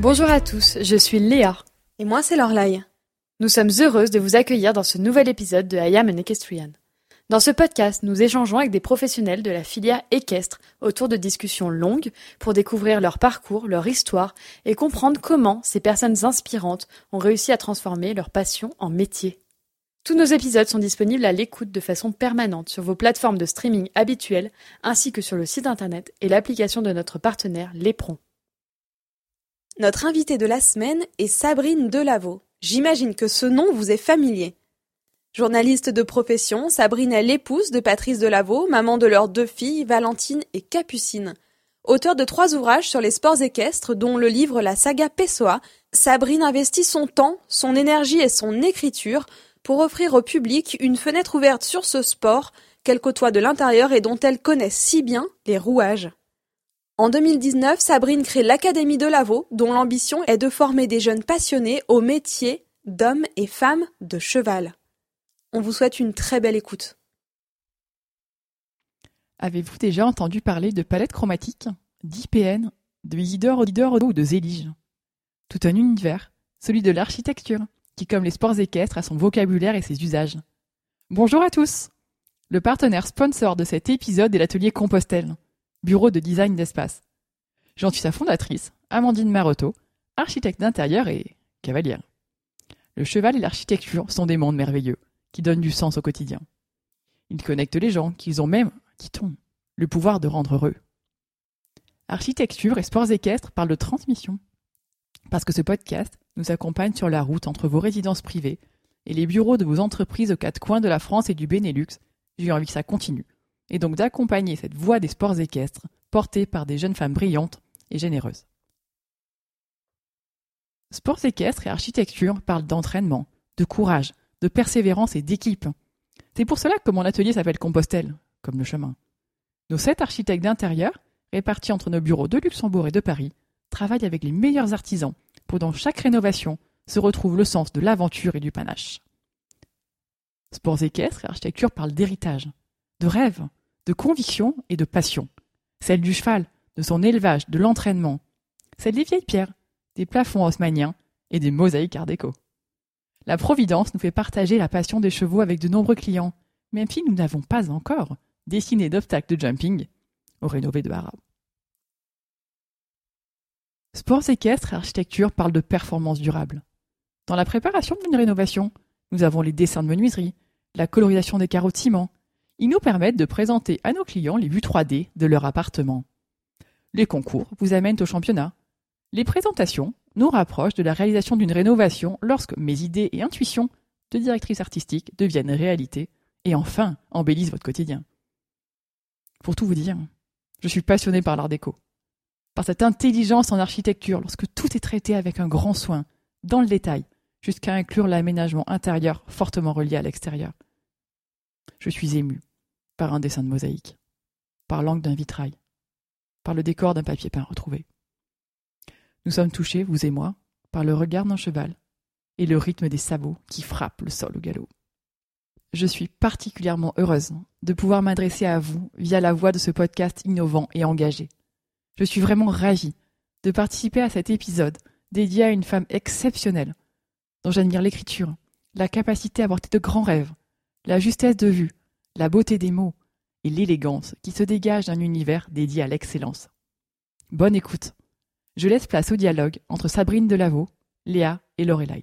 Bonjour à tous, je suis Léa. Et moi, c'est Lorlaï. Nous sommes heureuses de vous accueillir dans ce nouvel épisode de I Am an Equestrian. Dans ce podcast, nous échangeons avec des professionnels de la filière équestre autour de discussions longues pour découvrir leur parcours, leur histoire et comprendre comment ces personnes inspirantes ont réussi à transformer leur passion en métier. Tous nos épisodes sont disponibles à l'écoute de façon permanente sur vos plateformes de streaming habituelles ainsi que sur le site internet et l'application de notre partenaire Lépron. Notre invitée de la semaine est Sabrine Delaveau. J'imagine que ce nom vous est familier. Journaliste de profession, Sabrine est l'épouse de Patrice Delaveau, maman de leurs deux filles, Valentine et Capucine. Auteur de trois ouvrages sur les sports équestres, dont le livre La saga Pessoa, Sabrine investit son temps, son énergie et son écriture pour offrir au public une fenêtre ouverte sur ce sport qu'elle côtoie de l'intérieur et dont elle connaît si bien les rouages. En 2019, Sabrine crée l'Académie de Lavaux, dont l'ambition est de former des jeunes passionnés au métier d'hommes et femmes de cheval. On vous souhaite une très belle écoute. Avez-vous déjà entendu parler de palette chromatique, d'IPN, de Isidore Odidor ou de Zélige? Tout un univers, celui de l'architecture, qui, comme les sports équestres, a son vocabulaire et ses usages. Bonjour à tous Le partenaire sponsor de cet épisode est l'atelier Compostelle bureau de design d'espace. J'en suis sa fondatrice, Amandine Maroto, architecte d'intérieur et cavalière. Le cheval et l'architecture sont des mondes merveilleux, qui donnent du sens au quotidien. Ils connectent les gens, qu'ils ont même, dit-on, le pouvoir de rendre heureux. Architecture et sports équestres parlent de transmission. Parce que ce podcast nous accompagne sur la route entre vos résidences privées et les bureaux de vos entreprises aux quatre coins de la France et du Benelux, j'ai envie que ça continue et donc d'accompagner cette voie des sports équestres portée par des jeunes femmes brillantes et généreuses. Sports équestres et architecture parlent d'entraînement, de courage, de persévérance et d'équipe. C'est pour cela que mon atelier s'appelle Compostelle, comme le chemin. Nos sept architectes d'intérieur, répartis entre nos bureaux de Luxembourg et de Paris, travaillent avec les meilleurs artisans pour dans chaque rénovation se retrouve le sens de l'aventure et du panache. Sports équestres et architecture parlent d'héritage, de rêve, de conviction et de passion. Celle du cheval, de son élevage, de l'entraînement. Celle des vieilles pierres, des plafonds haussmanniens et des mosaïques art déco. La Providence nous fait partager la passion des chevaux avec de nombreux clients, même si nous n'avons pas encore dessiné d'obstacles de jumping au rénové de Haras. Sports équestres et architecture parlent de performance durable. Dans la préparation d'une rénovation, nous avons les dessins de menuiserie, la colorisation des carreaux de ciment, ils nous permettent de présenter à nos clients les vues 3D de leur appartement. Les concours vous amènent au championnat. Les présentations nous rapprochent de la réalisation d'une rénovation lorsque mes idées et intuitions de directrice artistique deviennent réalité et enfin embellissent votre quotidien. Pour tout vous dire, je suis passionné par l'art déco, par cette intelligence en architecture lorsque tout est traité avec un grand soin, dans le détail, jusqu'à inclure l'aménagement intérieur fortement relié à l'extérieur. Je suis ému par un dessin de mosaïque, par l'angle d'un vitrail, par le décor d'un papier peint retrouvé. Nous sommes touchés, vous et moi, par le regard d'un cheval et le rythme des sabots qui frappent le sol au galop. Je suis particulièrement heureuse de pouvoir m'adresser à vous via la voix de ce podcast innovant et engagé. Je suis vraiment ravie de participer à cet épisode dédié à une femme exceptionnelle, dont j'admire l'écriture, la capacité à porter de grands rêves, la justesse de vue, la beauté des mots et l'élégance qui se dégagent d'un univers dédié à l'excellence. Bonne écoute. Je laisse place au dialogue entre Sabrine Delaveau, Léa et Lorelai.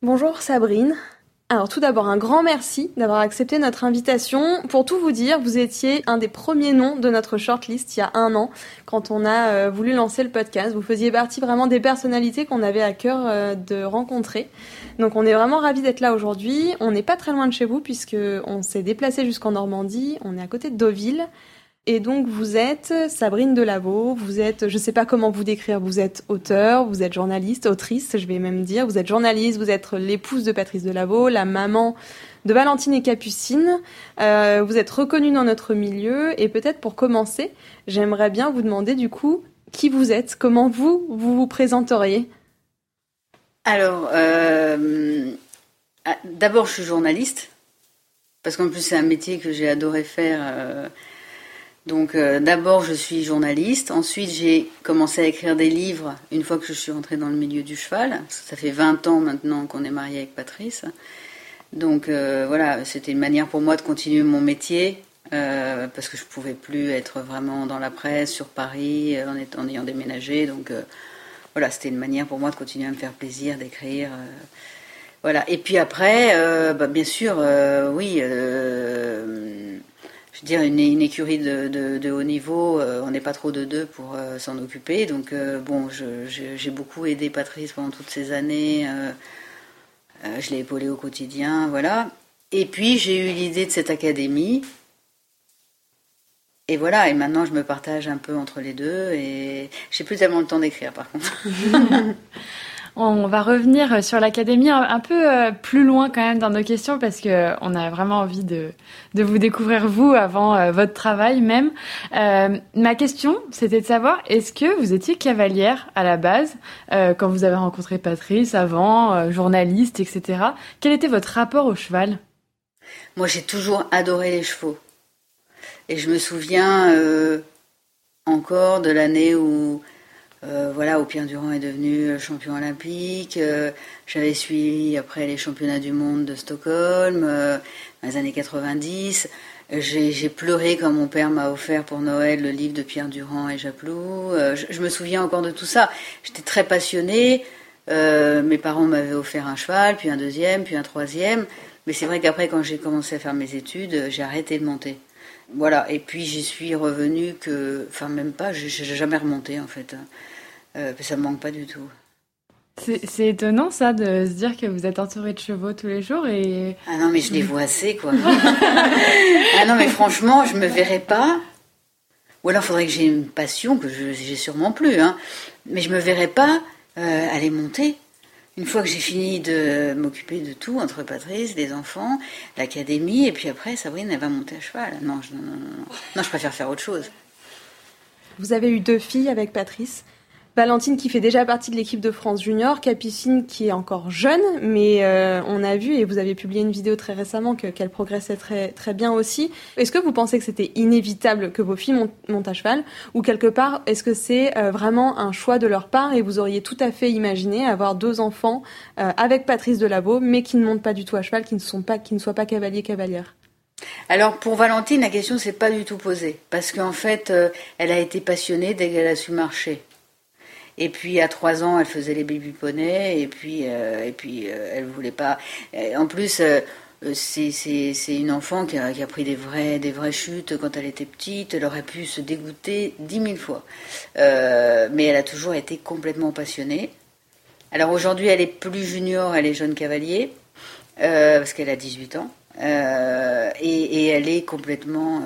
Bonjour Sabrine. Alors tout d'abord un grand merci d'avoir accepté notre invitation. Pour tout vous dire, vous étiez un des premiers noms de notre shortlist il y a un an quand on a euh, voulu lancer le podcast. Vous faisiez partie vraiment des personnalités qu'on avait à cœur euh, de rencontrer. Donc on est vraiment ravis d'être là aujourd'hui. On n'est pas très loin de chez vous puisque on s'est déplacé jusqu'en Normandie. On est à côté de Deauville. Et donc vous êtes Sabrine Delaveau, vous êtes, je sais pas comment vous décrire, vous êtes auteur, vous êtes journaliste, autrice, je vais même dire, vous êtes journaliste, vous êtes l'épouse de Patrice Delaveau, la maman de Valentine et Capucine, euh, vous êtes reconnue dans notre milieu et peut-être pour commencer, j'aimerais bien vous demander du coup qui vous êtes, comment vous vous, vous présenteriez? Alors, euh, ah, d'abord je suis journaliste, parce qu'en plus c'est un métier que j'ai adoré faire. Euh, Donc d'abord je suis journaliste, ensuite j'ai commencé à écrire des livres une fois que je suis rentrée dans le milieu du cheval. Ça fait 20 ans maintenant qu'on est marié avec Patrice. Donc voilà, c'était une manière pour moi de continuer mon métier parce que je pouvais plus être vraiment dans la presse sur Paris en, en ayant déménagé. Donc voilà, c'était une manière pour moi de continuer à me faire plaisir, d'écrire. Euh, voilà. Et puis après, euh, bah, bien sûr, euh, oui, je veux dire, une, écurie de, haut niveau, on n'est pas trop de deux pour s'en occuper. Donc, bon, j'ai beaucoup aidé Patrice pendant toutes ces années. je l'ai épaulé au quotidien, voilà. Et puis, j'ai eu l'idée de cette académie et voilà, et maintenant je me partage un peu entre les deux et j'ai plus tellement le temps d'écrire par contre. On va revenir sur l'académie un peu euh, plus loin quand même dans nos questions parce que on a vraiment envie de, de vous découvrir vous avant euh, votre travail même. Euh, ma question, c'était de savoir est-ce que vous étiez cavalière à la base quand vous avez rencontré Patrice avant, journaliste, etc. Quel était votre rapport au cheval? Moi, j'ai toujours adoré les chevaux. Et je me souviens euh, encore de l'année où, euh, voilà, où Pierre Durand est devenu champion olympique. Euh, j'avais suivi après les championnats du monde de Stockholm dans les années 90. J'ai pleuré quand mon père m'a offert pour Noël le livre de Pierre Durand et Japlou. Je, je, me souviens encore de tout ça. J'étais très passionnée. mes parents m'avaient offert un cheval, puis un deuxième, puis un troisième. Mais c'est vrai qu'après, quand j'ai commencé à faire mes études, j'ai arrêté de monter. Voilà, et puis j'y suis revenue que, enfin même pas, j'ai jamais remonté en fait. Euh, ça me manque pas du tout. C'est étonnant ça de se dire que vous êtes entouré de chevaux tous les jours et. Ah non mais je les vois assez quoi. ah non mais franchement je me verrais pas. Ou alors il faudrait que j'ai une passion que j'ai sûrement plus, hein. Mais je me verrais pas euh, aller monter. Une fois que j'ai fini de m'occuper de tout, entre Patrice, les enfants, l'académie, et puis après, Sabrine, elle va monter à cheval. Non, non, non, non. non, je préfère faire autre chose. Vous avez eu deux filles avec Patrice. Valentine qui fait déjà partie de l'équipe de France Junior, Capucine qui est encore jeune, mais euh, on a vu et vous avez publié une vidéo très récemment que qu'elle progressait très très bien aussi. Est-ce que vous pensez que c'était inévitable que vos filles montent, à cheval? Ou quelque part est-ce que c'est euh, vraiment un choix de leur part et vous auriez tout à fait imaginé avoir deux enfants euh, avec Patrice Delabeau mais qui ne montent pas du tout à cheval, qui ne sont pas qui ne soient pas cavaliers cavalières? Alors pour Valentine, la question s'est pas du tout posée parce qu'en fait, elle a été passionnée dès qu'elle a su marcher. Et puis à trois ans, elle faisait les baby poneys, et puis, euh, et puis euh, elle voulait pas. En plus, euh, c'est une enfant qui a, pris des vraies, des vraies chutes quand elle était petite. Elle aurait pu se dégoûter dix mille fois. mais elle a toujours été complètement passionnée. Alors aujourd'hui, elle est plus junior, elle est jeune cavalier, parce qu'elle a 18 ans. Et, et, elle est complètement.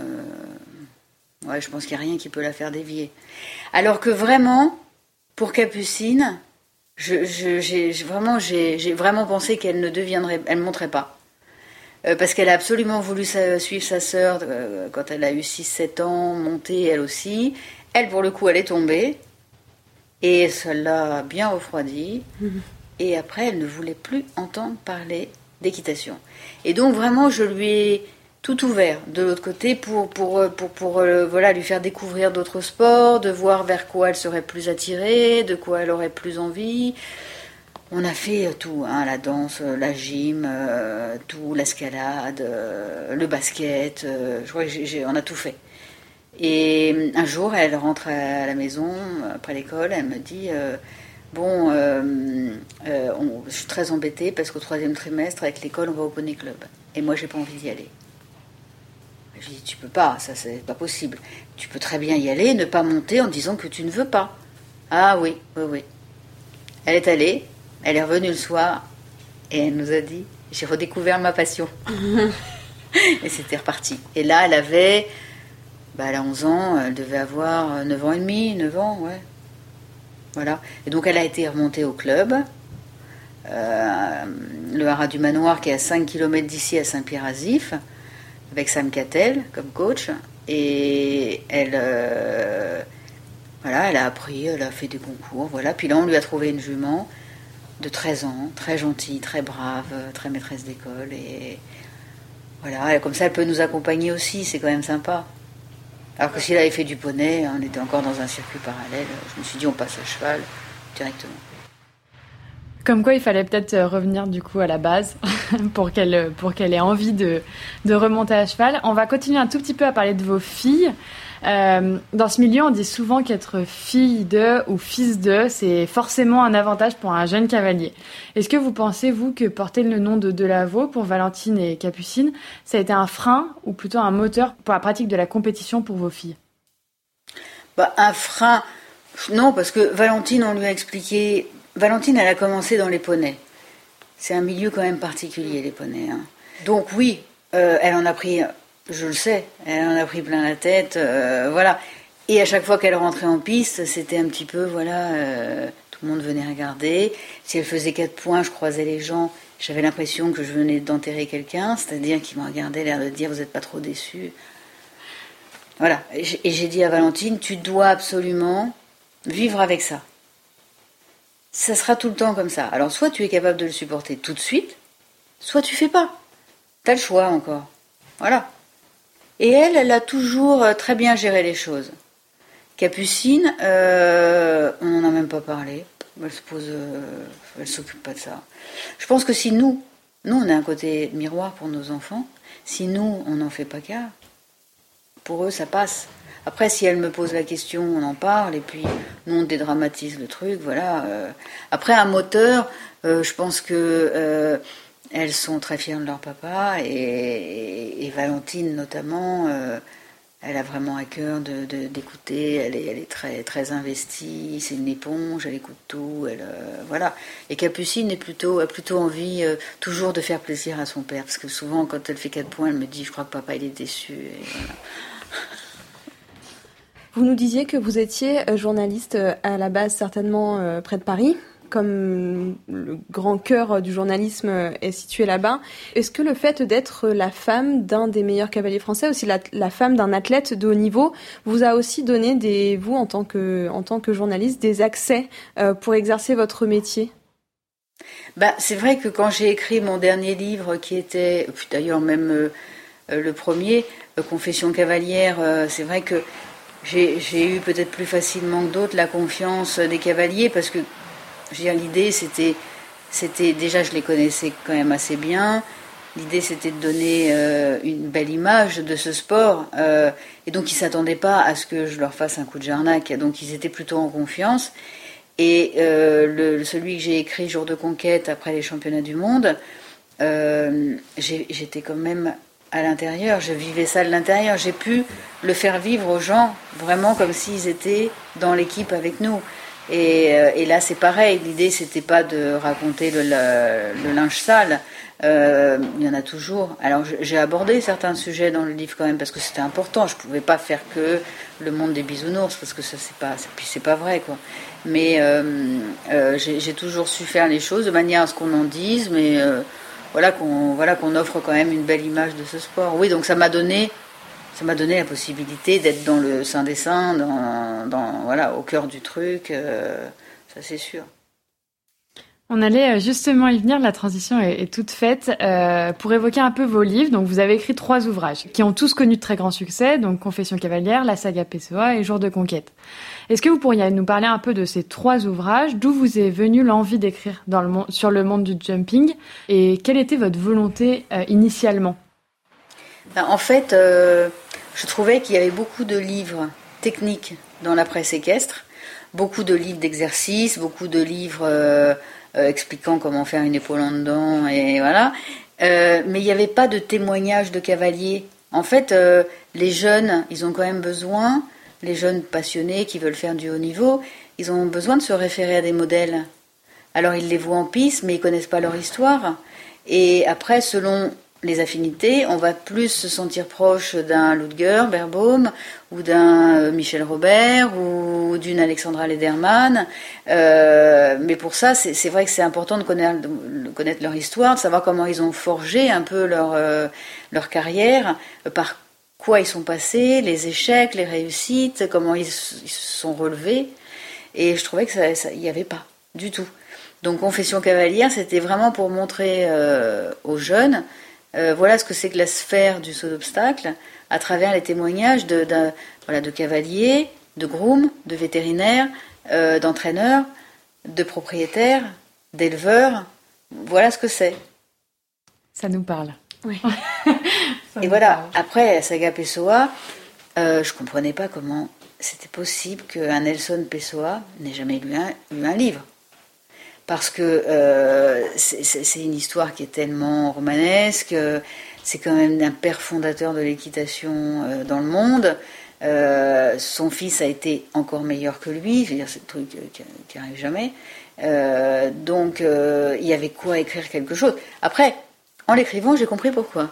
ouais, je pense qu'il n'y a rien qui peut la faire dévier. Alors que vraiment, pour Capucine, j'ai vraiment, j'ai vraiment pensé qu'elle ne deviendrait, elle ne montrait pas. Euh, parce qu'elle a absolument voulu suivre sa sœur euh, quand elle a eu 6-7 ans, monter elle aussi. Elle, pour le coup, elle est tombée. Et ça l'a bien refroidi. Mhm. Et après, elle ne voulait plus entendre parler d'équitation. Et donc, vraiment, je lui ai tout ouvert de l'autre côté pour, pour, euh, pour, pour euh, voilà, lui faire découvrir d'autres sports, de voir vers quoi elle serait plus attirée, de quoi elle aurait plus envie. On a fait tout, hein, la danse, la gym, euh, tout, l'escalade, le basket, je crois que on a tout fait. Et un jour, elle rentre à la maison, après l'école, elle me dit Bon, je suis très embêtée parce qu'au troisième trimestre, avec l'école, on va au Poney Club. Et moi, j'ai pas envie d'y aller. Je dis, tu peux pas, ça c'est pas possible. Tu peux très bien y aller, ne pas monter en disant que tu ne veux pas. Ah oui, oui, oui. Elle est allée, elle est revenue le soir et elle nous a dit, j'ai redécouvert ma passion. et c'était reparti. Et là, elle avait, bah, elle a 11 ans, elle devait avoir 9 ans et demi, 9 ans, ouais. Voilà. Et donc elle a été remontée au club. Euh, le haras du manoir qui est à 5 km d'ici à Saint-Pierre-Azif avec Sam Cattell comme coach. Et elle, euh, voilà, elle a appris, elle a fait des concours, voilà. Puis là, on lui a trouvé une jument de 13 ans, très gentille, très brave, très maîtresse d'école. Et voilà, comme ça, elle peut nous accompagner aussi, c'est quand même sympa. Alors que s'il avait fait du poney, on était encore dans un circuit parallèle. Je me suis dit, on passe à cheval directement. Comme quoi, il fallait peut-être euh, revenir du coup à la base pour qu'elle pour qu'elle ait envie de, de remonter à cheval. On va continuer un tout petit peu à parler de vos filles. Euh, dans ce milieu, on dit souvent qu'être fille de ou fils de, c'est forcément un avantage pour un jeune cavalier. Est-ce que vous pensez, vous, que porter le nom de Delaveau pour Valentine et Capucine, ça a été un frein ou plutôt un moteur pour la pratique de la compétition pour vos filles? Bah, Un frein, non, parce que Valentine, on lui a expliqué. Valentine, elle a commencé dans les poneys. C'est un milieu quand même particulier, les poneys. Hein. Donc oui, euh, elle en a pris je le sais, elle en a pris plein la tête, euh, voilà. Et à chaque fois qu'elle rentrait en piste, c'était un petit peu, voilà, euh, tout le monde venait regarder. Si elle faisait quatre points, je croisais les gens, j'avais l'impression que je venais d'enterrer quelqu'un, c'est-à-dire qu'ils me regardaient, l'air de dire, vous n'êtes pas trop déçu. Voilà. Et j'ai dit à Valentine, tu dois absolument vivre avec ça. Ça sera tout le temps comme ça. Alors, soit tu es capable de le supporter tout de suite, soit tu fais pas. T'as le choix encore. Voilà. Et elle, elle a toujours euh, très bien géré les choses. Capucine, euh, on n'en a même pas parlé. Elle se pose, euh, elle s'occupe pas de ça. Je pense que si nous, nous on a un côté miroir pour nos enfants, si nous on n'en fait pas cas, pour eux ça passe. Après, si elle me pose la question, on en parle, et puis nous on dédramatise le truc, voilà. Après, un moteur, je pense que elles sont très fières de leur papa et, Valentine notamment, euh, elle a vraiment à cœur d'écouter, elle, est, très, investie, c'est une éponge, elle écoute tout, elle, euh, voilà. Et Capucine a plutôt envie euh, toujours de faire plaisir à son père, parce que souvent quand elle fait quatre points, elle me dit je crois que papa il est déçu. Vous nous disiez que vous étiez journaliste à la base certainement près de Paris comme le grand cœur du journalisme est situé là-bas, est-ce que le fait d'être la femme d'un des meilleurs cavaliers français, aussi la, femme d'un athlète de haut niveau, vous a aussi donné des, vous en tant que, en tant que journaliste, des accès euh, pour exercer votre métier? Bah, c'est vrai que quand j'ai écrit mon dernier livre, qui était d'ailleurs même euh, euh, le premier, Confession cavalière, c'est vrai que j'ai eu peut-être plus facilement que d'autres la confiance des cavaliers parce que l'idée, c'était, déjà, je les connaissais quand même assez bien. L'idée, c'était de donner euh, une belle image de ce sport. Euh, et donc, ils s'attendaient pas à ce que je leur fasse un coup de jarnac. Donc, ils étaient plutôt en confiance. Et euh, celui que j'ai écrit, Jour de conquête, après les championnats du monde, j'étais quand même à l'intérieur. Je vivais ça de l'intérieur. J'ai pu le faire vivre aux gens, vraiment comme s'ils étaient dans l'équipe avec nous. Euh, et, là, c'est pareil. L'idée, c'était pas de raconter le, linge sale. Euh, il y en a toujours. Alors, j'ai abordé certains sujets dans le livre quand même parce que c'était important. Je pouvais pas faire que le monde des bisounours parce que ça, c'est pas, pas vrai quoi. Mais euh, j'ai toujours su faire les choses de manière à ce qu'on en dise, mais voilà qu'on voilà qu'on offre quand même une belle image de ce sport. Oui, donc ça m'a donné ça m'a donné la possibilité d'être dans le sein des saints, dans, voilà, au cœur du truc, euh, ça c'est sûr. On allait euh, justement y venir, la transition est, toute faite. Euh, pour évoquer un peu vos livres, donc vous avez écrit trois ouvrages qui ont tous connu de très grands succès, donc Confession cavalière, la saga PCOA et Jour de conquête. Est-ce que vous pourriez nous parler un peu de ces trois ouvrages, d'où vous est venue l'envie d'écrire sur le monde du jumping? Et quelle était votre volonté initialement? Ben, En fait, je trouvais qu'il y avait beaucoup de livres techniques dans la presse équestre, beaucoup de livres d'exercices, beaucoup de livres euh, euh, expliquant comment faire une épaule en dedans, et voilà. Euh, mais il n'y avait pas de témoignages de cavaliers. En fait, les jeunes, ils ont quand même besoin, les jeunes passionnés qui veulent faire du haut niveau, ils ont besoin de se référer à des modèles. Alors ils les voient en piste, mais ils connaissent pas leur histoire. Et après, selon les affinités, on va plus se sentir proche d'un Ludger, Berbaum, ou d'un euh, Michel Robert, ou d'une Alexandra Lederman. Euh, mais pour ça, c'est vrai que c'est important de connaître, leur histoire, de savoir comment ils ont forgé un peu leur, euh, leur carrière, par quoi ils sont passés, les échecs, les réussites, comment ils, se sont relevés. Et je trouvais que ça, n'y avait pas du tout. Donc Confession cavalière, c'était vraiment pour montrer aux jeunes voilà ce que c'est que la sphère du saut d'obstacle à travers les témoignages de, voilà, de cavaliers, de grooms, de vétérinaires, d'entraîneurs, de propriétaires, d'éleveurs. Voilà ce que c'est. Ça nous parle. Oui. Et voilà, après, Saga Pessoa, euh, je comprenais pas comment c'était possible qu'un Nelson Pessoa n'ait jamais lu un, livre. Parce que euh, c'est une histoire qui est tellement romanesque, c'est quand même un père fondateur de l'équitation euh, dans le monde. Euh, son fils a été encore meilleur que lui, je veux dire, c'est le truc qui, qui arrive jamais. donc, il y avait quoi écrire quelque chose. Après, en l'écrivant, j'ai compris pourquoi.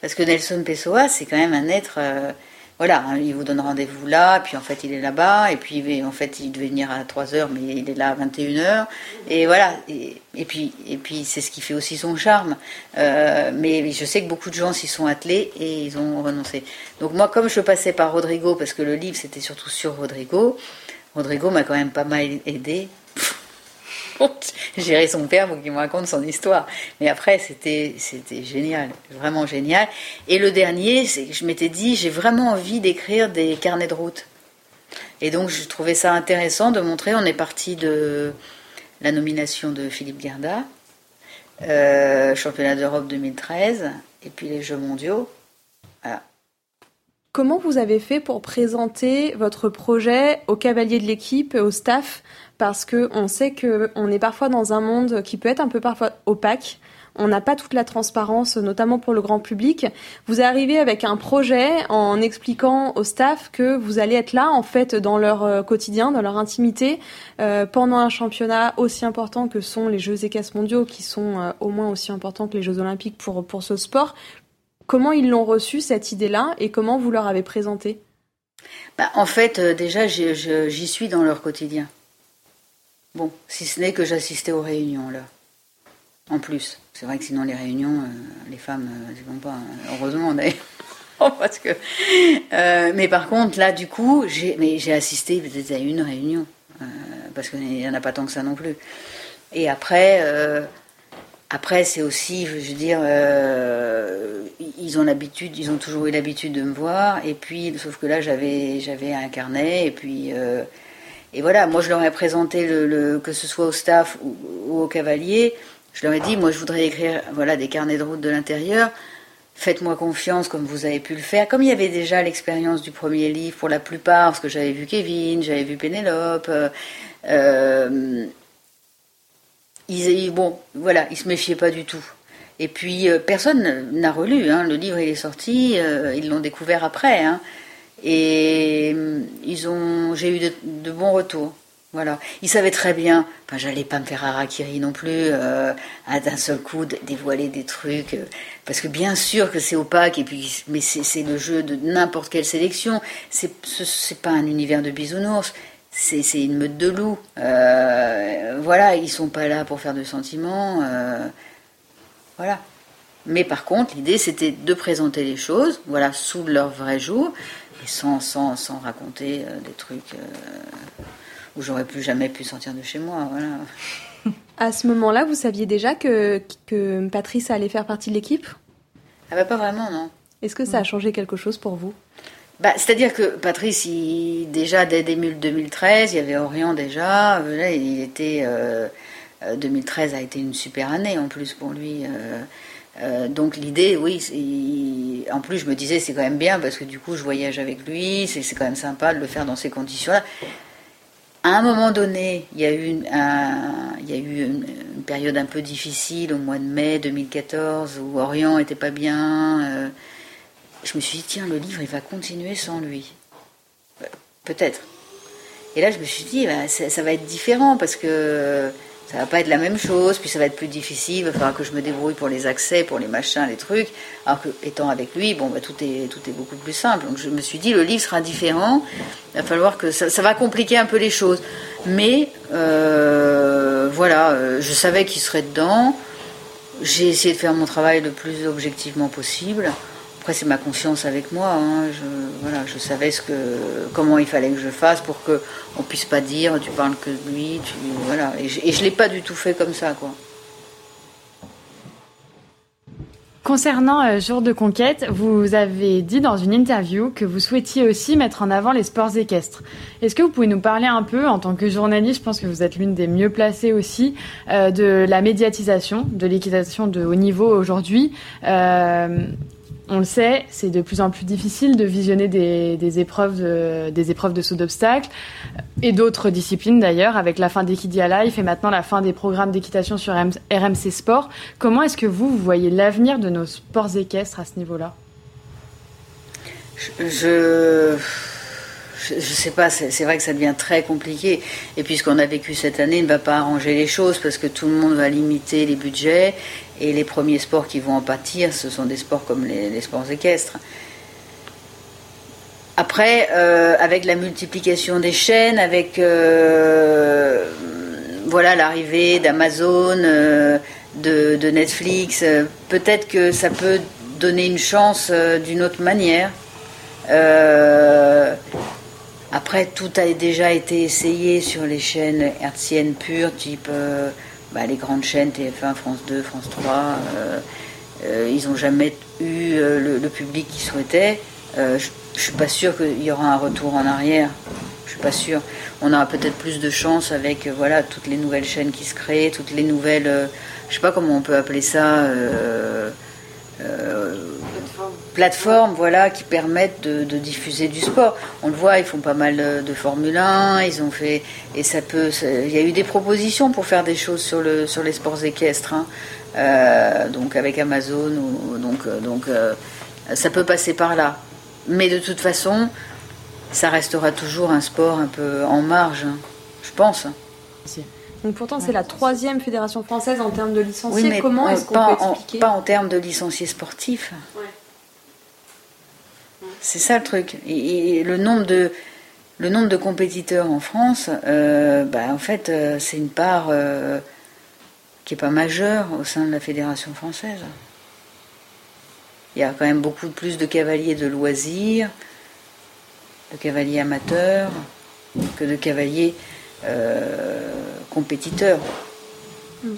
Parce que Nelson Pessoa, c'est quand même un être. Euh, voilà, hein, il vous donne rendez-vous là, puis en fait il est là-bas, et puis en fait il devait venir à 3h, mais il est là à 21h. Et voilà, et, puis, et puis c'est ce qui fait aussi son charme. Euh, mais je sais que beaucoup de gens s'y sont attelés et ils ont renoncé. Donc moi, comme je passais par Rodrigo, parce que le livre c'était surtout sur Rodrigo, Rodrigo m'a quand même pas mal aidé gérer son père pour qu'il me raconte son histoire. Mais après, c'était, c'était génial, vraiment génial. Et le dernier, je m'étais dit, j'ai vraiment envie d'écrire des carnets de route. Et donc, je trouvais ça intéressant de montrer, on est parti de la nomination de Philippe Gerda, euh, championnat d'Europe 2013, et puis les Jeux mondiaux. Voilà. Comment vous avez fait pour présenter votre projet aux cavaliers de l'équipe, au staff parce que on sait que on est parfois dans un monde qui peut être un peu parfois opaque. On n'a pas toute la transparence, notamment pour le grand public. Vous arrivez avec un projet en expliquant au staff que vous allez être là, en fait, dans leur euh, quotidien, dans leur intimité, euh, pendant un championnat aussi important que sont les Jeux équestres mondiaux, qui sont euh, au moins aussi importants que les Jeux olympiques pour, pour ce sport. Comment ils l'ont reçu, cette idée-là, et comment vous leur avez présenté? Bah, En fait, déjà, j'y suis dans leur quotidien. Bon, si ce n'est que j'assistais aux réunions, là. En plus. C'est vrai que sinon, les réunions, euh, les femmes, euh, vont pas. Hein. Heureusement, d'ailleurs. Parce que. Euh, mais par contre, là, du coup, j'ai, assisté peut-être à une réunion. Euh, parce qu'il n'y en a pas tant que ça non plus. Et après. Après, c'est aussi, je veux dire, ils ont l'habitude, ils ont toujours eu l'habitude de me voir. Et puis, sauf que là, j'avais, j'avais un carnet. Et puis, et voilà, moi je leur ai présenté le, que ce soit au staff ou, au cavalier, je leur ai dit, moi je voudrais écrire voilà des carnets de route de l'intérieur. Faites-moi confiance comme vous avez pu le faire. Comme il y avait déjà l'expérience du premier livre pour la plupart, parce que j'avais vu Kevin, j'avais vu Pénélope. Euh, euh ils, bon, voilà, ils se méfiaient pas du tout. Et puis euh, personne n'a relu. Hein. Le livre il est sorti, ils l'ont découvert après. Hein. Et euh, ils ont, j'ai eu de, bons retours. Voilà. Ils savaient très bien, enfin, j'allais pas me faire harakiri non plus, euh, d'un seul coup dévoiler des trucs, euh, parce que bien sûr que c'est opaque, et puis, mais c'est le jeu de n'importe quelle sélection. C'est c'est pas un univers de bisounours, c'est une meute de loups. voilà, ils sont pas là pour faire de sentiments. voilà. Mais par contre, l'idée c'était de présenter les choses, voilà, sous leur vrai jour sans, sans, sans raconter euh, des trucs euh, où j'aurais plus jamais pu sortir de chez moi. Voilà. À ce moment-là, vous saviez déjà que, que Patrice allait faire partie de l'équipe? Ah bah Pas vraiment, non. Est-ce que ça a changé quelque chose pour vous? Bah, C'est-à-dire que Patrice, il, déjà dès 2013, il y avait Orient déjà. Euh, là, il était. 2013 a été une super année en plus pour lui. Euh, donc l'idée, oui, en plus je me disais c'est quand même bien parce que du coup je voyage avec lui, c'est quand même sympa de le faire dans ces conditions-là. À un moment donné, il y a eu, une, période un peu difficile au mois de mai 2014 où Orient était pas bien. Euh, je me suis dit tiens le livre il va continuer sans lui, euh, peut-être. Et là je me suis dit bah, ça, va être différent parce que ça va pas être la même chose, puis ça va être plus difficile, il va falloir que je me débrouille pour les accès, pour les machins, les trucs. Alors que étant avec lui, bon, bah, tout est tout est beaucoup plus simple. Donc je me suis dit, le livre sera différent. Il va falloir que ça, va compliquer un peu les choses. Mais euh, voilà, euh, je savais qu'il serait dedans. J'ai essayé de faire mon travail le plus objectivement possible. Après, c'est ma confiance avec moi. Hein. Je, voilà, je savais ce que, comment il fallait que je fasse pour que on puisse pas dire tu parles que de lui. Tu, voilà. Et je, ne l'ai pas du tout fait comme ça, quoi. Concernant euh, Jour de Conquête, vous avez dit dans une interview que vous souhaitiez aussi mettre en avant les sports équestres. Est-ce que vous pouvez nous parler un peu, en tant que journaliste, je pense que vous êtes l'une des mieux placées aussi, euh, de la médiatisation de l'équitation de haut niveau aujourd'hui euh, on le sait, c'est de plus en plus difficile de visionner des, épreuves de, des épreuves de saut d'obstacles et d'autres disciplines d'ailleurs, avec la fin d'Equidia Life et maintenant la fin des programmes d'équitation sur RMC Sport. Comment est-ce que vous, vous voyez l'avenir de nos sports équestres à ce niveau-là? Je, je, sais pas, c'est vrai que ça devient très compliqué. Et puis ce qu'on a vécu cette année ne va pas arranger les choses parce que tout le monde va limiter les budgets et les premiers sports qui vont en pâtir, ce sont des sports comme les, sports équestres. Après, euh, avec la multiplication des chaînes, avec euh, voilà l'arrivée d'Amazon, euh, de, de, Netflix, peut-être que ça peut donner une chance d'une autre manière. après, tout a déjà été essayé sur les chaînes hertziennes pures, type bah, les grandes chaînes TF1, France 2, France 3, euh, euh, ils n'ont jamais eu euh, le, public qu'ils souhaitaient. je ne suis pas sûre qu'il y aura un retour en arrière. Je suis pas sûre. On aura peut-être plus de chance avec voilà toutes les nouvelles chaînes qui se créent, toutes les nouvelles. je sais pas comment on peut appeler ça plateformes voilà, qui permettent de, diffuser du sport. On le voit, ils font pas mal de, Formule 1, ils ont fait. Et ça peut. il y a eu des propositions pour faire des choses sur, le, sur les sports équestres, hein. euh, donc avec Amazon, ou, donc, euh, donc euh, ça peut passer par là. Mais de toute façon, ça restera toujours un sport un peu en marge, hein, je pense. Donc pourtant, c'est la troisième fédération française en termes de licenciés. Comment est-ce qu'on peut expliquer Pas en termes de licenciés sportifs. C'est ça le truc. Et, le nombre de compétiteurs en France, euh, bah, en fait, euh, c'est une part euh, qui n'est pas majeure au sein de la fédération française. Il y a quand même beaucoup plus de cavaliers de loisirs, de cavaliers amateurs, que de cavaliers compétiteurs. Hmm.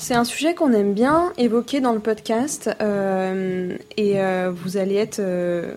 C'est un sujet qu'on aime bien évoquer dans le podcast euh, et euh, vous allez être euh,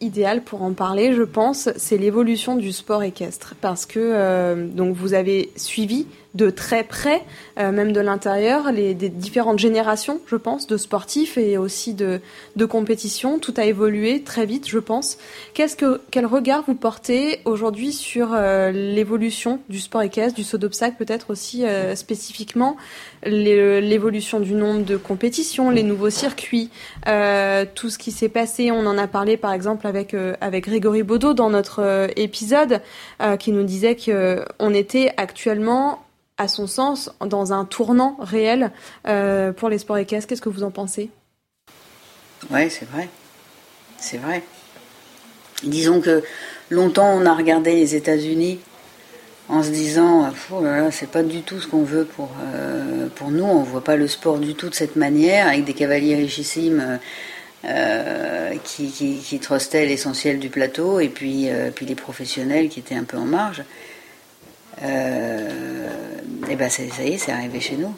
idéal pour en parler, je pense. C'est l'évolution du sport équestre parce que donc vous avez suivi de très près, euh, même de l'intérieur, les des différentes générations, je pense, de sportifs et aussi de, de compétitions. Tout a évolué très vite, je pense. Qu'est-ce que quel regard vous portez aujourd'hui sur euh, l'évolution du sport équestre, du saut d'obstacle, peut-être aussi euh, spécifiquement l'évolution du nombre de compétitions, les nouveaux circuits, tout ce qui s'est passé? On en a parlé par exemple avec avec Grégory Baudot dans notre épisode, qui nous disait que on était actuellement à son sens, dans un tournant réel euh, pour les sports équestres. Qu'est-ce que vous en pensez? Oui, c'est vrai. C'est vrai. Disons que longtemps, on a regardé les États-Unis en se disant oh c'est pas du tout ce qu'on veut pour, euh, pour nous, on voit pas le sport du tout de cette manière, avec des cavaliers richissimes. Euh, qui, qui, trustaient l'essentiel du plateau et puis, puis les professionnels qui étaient un peu en marge. Euh, et ben ça y est, c'est arrivé chez nous.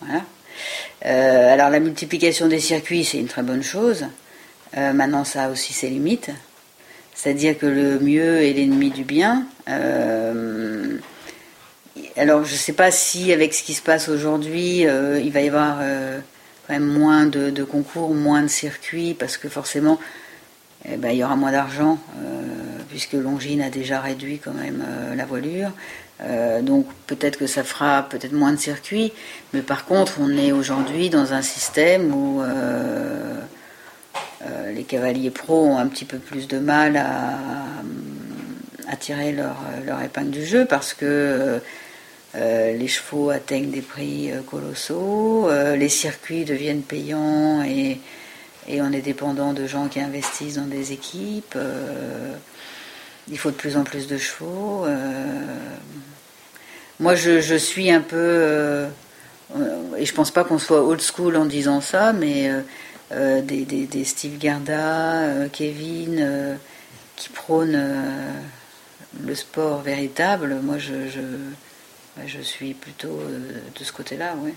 Voilà. Euh, alors la multiplication des circuits, c'est une très bonne chose. Euh, maintenant, ça a aussi ses limites. C'est-à-dire que le mieux est l'ennemi du bien. Alors, je ne sais pas si, avec ce qui se passe aujourd'hui, il va y avoir quand même moins de, concours, moins de circuits, parce que forcément, eh ben, il y aura moins d'argent, puisque Longines a déjà réduit quand même la voilure. Euh, donc peut-être que ça fera peut-être moins de circuits, mais par contre on est aujourd'hui dans un système où euh, euh, les cavaliers pros ont un petit peu plus de mal à, tirer leur, épingle du jeu parce que les chevaux atteignent des prix colossaux, les circuits deviennent payants et, et, on est dépendant de gens qui investissent dans des équipes. il faut de plus en plus de chevaux. Moi, je, suis un peu, euh, et je pense pas qu'on soit old school en disant ça, mais euh, euh, des, Steve Garda, Kevin, qui prônent le sport véritable, moi, je, je suis plutôt de ce côté-là, oui.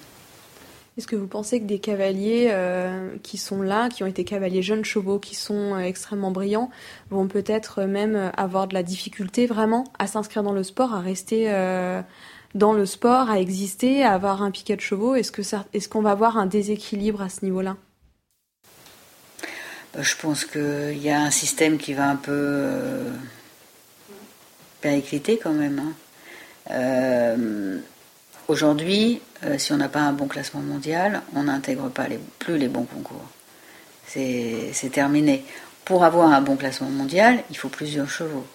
Est-ce que vous pensez que des cavaliers euh, qui sont là, qui ont été cavaliers jeunes chevaux, qui sont euh, extrêmement brillants, vont peut-être même avoir de la difficulté vraiment à s'inscrire dans le sport, à rester euh, dans le sport, à exister, à avoir un piquet de chevaux? Est-ce que est-ce qu'on va avoir un déséquilibre à ce niveau-là? Bah, Je pense qu'il y a un système qui va un peu péricliter quand même. Hein. Aujourd'hui, euh, si on n'a pas un bon classement mondial, on n'intègre pas plus les bons concours. C'est terminé. Pour avoir un bon classement mondial, il faut plusieurs chevaux.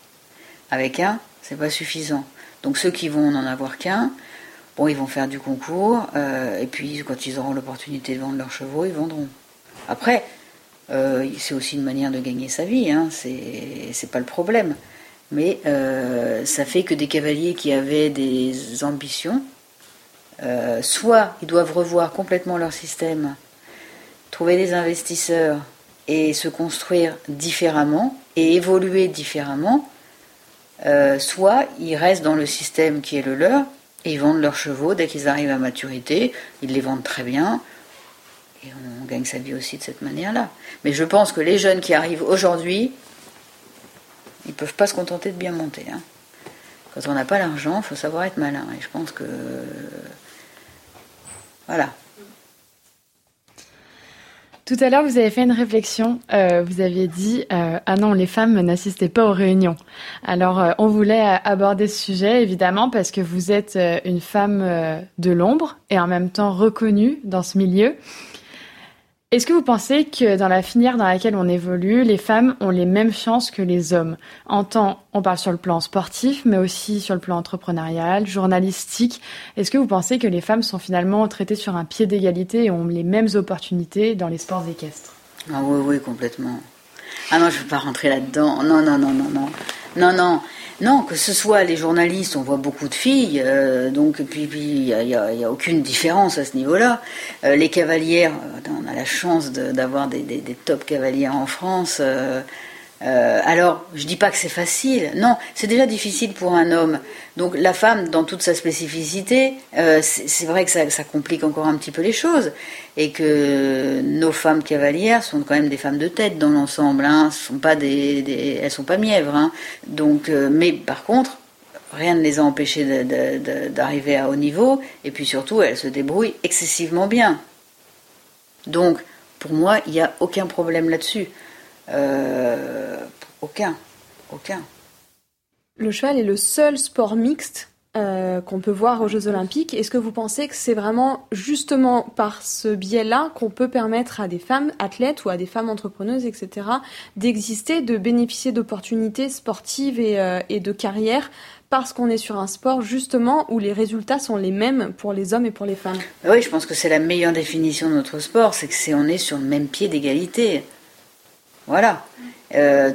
Avec un, c'est pas suffisant. Donc ceux qui vont n'en avoir qu'un, bon, ils vont faire du concours, euh, et puis quand ils auront l'opportunité de vendre leurs chevaux, ils vendront. Après, euh, c'est aussi une manière de gagner sa vie, hein, c'est pas le problème. Mais ça fait que des cavaliers qui avaient des ambitions, euh, soit ils doivent revoir complètement leur système, trouver des investisseurs et se construire différemment et évoluer différemment, euh, soit ils restent dans le système qui est le leur et ils vendent leurs chevaux dès qu'ils arrivent à maturité, ils les vendent très bien et on gagne sa vie aussi de cette manière-là. Mais je pense que les jeunes qui arrivent aujourd'hui, ils ne peuvent pas se contenter de bien monter. Hein. Quand on n'a pas l'argent, il faut savoir être malin. Et je pense que voilà. Tout à l'heure, vous avez fait une réflexion. Euh, vous aviez dit euh, ah non, les femmes n'assistaient pas aux réunions. Alors, euh, on voulait aborder ce sujet évidemment parce que vous êtes une femme de l'ombre et en même temps reconnue dans ce milieu. Est-ce que vous pensez que dans la filière dans laquelle on évolue, les femmes ont les mêmes chances que les hommes? En temps, on parle sur le plan sportif, mais aussi sur le plan entrepreneurial, journalistique. Est-ce que vous pensez que les femmes sont finalement traitées sur un pied d'égalité et ont les mêmes opportunités dans les sports équestres? Ah oui, oui, complètement. Ah non, je ne veux pas rentrer là-dedans. Non, non, non, non, non. Non, non. Non, que ce soit les journalistes, on voit beaucoup de filles, euh, donc puis il n'y a, aucune différence à ce niveau-là. Euh, les cavalières, euh, on a la chance d'avoir des, des, top cavalières en France. Alors, je dis pas que c'est facile. Non, c'est déjà difficile pour un homme. Donc, la femme, dans toute sa spécificité, euh, c'est vrai que ça, complique encore un petit peu les choses, et que nos femmes cavalières sont quand même des femmes de tête dans l'ensemble. Hein. sont elles sont pas mièvres. Hein. Donc, euh, mais par contre, rien ne les a empêchées d'arriver à haut niveau, et puis surtout, elles se débrouillent excessivement bien. Donc, pour moi, il n'y a aucun problème là-dessus. Euh, aucun. Aucun. Le cheval est le seul sport mixte euh, qu'on peut voir aux Jeux Olympiques. Est-ce que vous pensez que c'est vraiment justement par ce biais-là qu'on peut permettre à des femmes athlètes ou à des femmes entrepreneuses, etc., d'exister, de bénéficier d'opportunités sportives et, euh, et, de carrière parce qu'on est sur un sport justement où les résultats sont les mêmes pour les hommes et pour les femmes? Oui, je pense que c'est la meilleure définition de notre sport, c'est que c'est on est sur le même pied d'égalité. Voilà. Euh,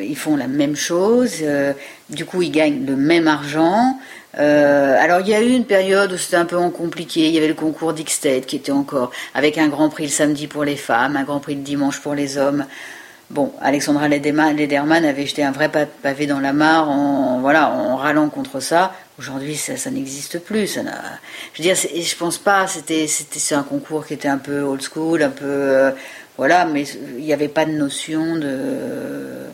ils font la même chose, euh, du coup ils gagnent le même argent. Euh, alors il y a eu une période où c'était un peu compliqué, il y avait le concours d'Ixted qui était encore avec un grand prix le samedi pour les femmes, un grand prix le dimanche pour les hommes. Bon, Alexandra Lederman avait jeté un vrai pavé dans la mare en, voilà, en râlant contre ça. Aujourd'hui, ça, n'existe plus. Je veux dire, je pense pas. C'était, c'était, un concours qui était un peu old school, un peu, voilà, mais il n'y avait pas de notion de.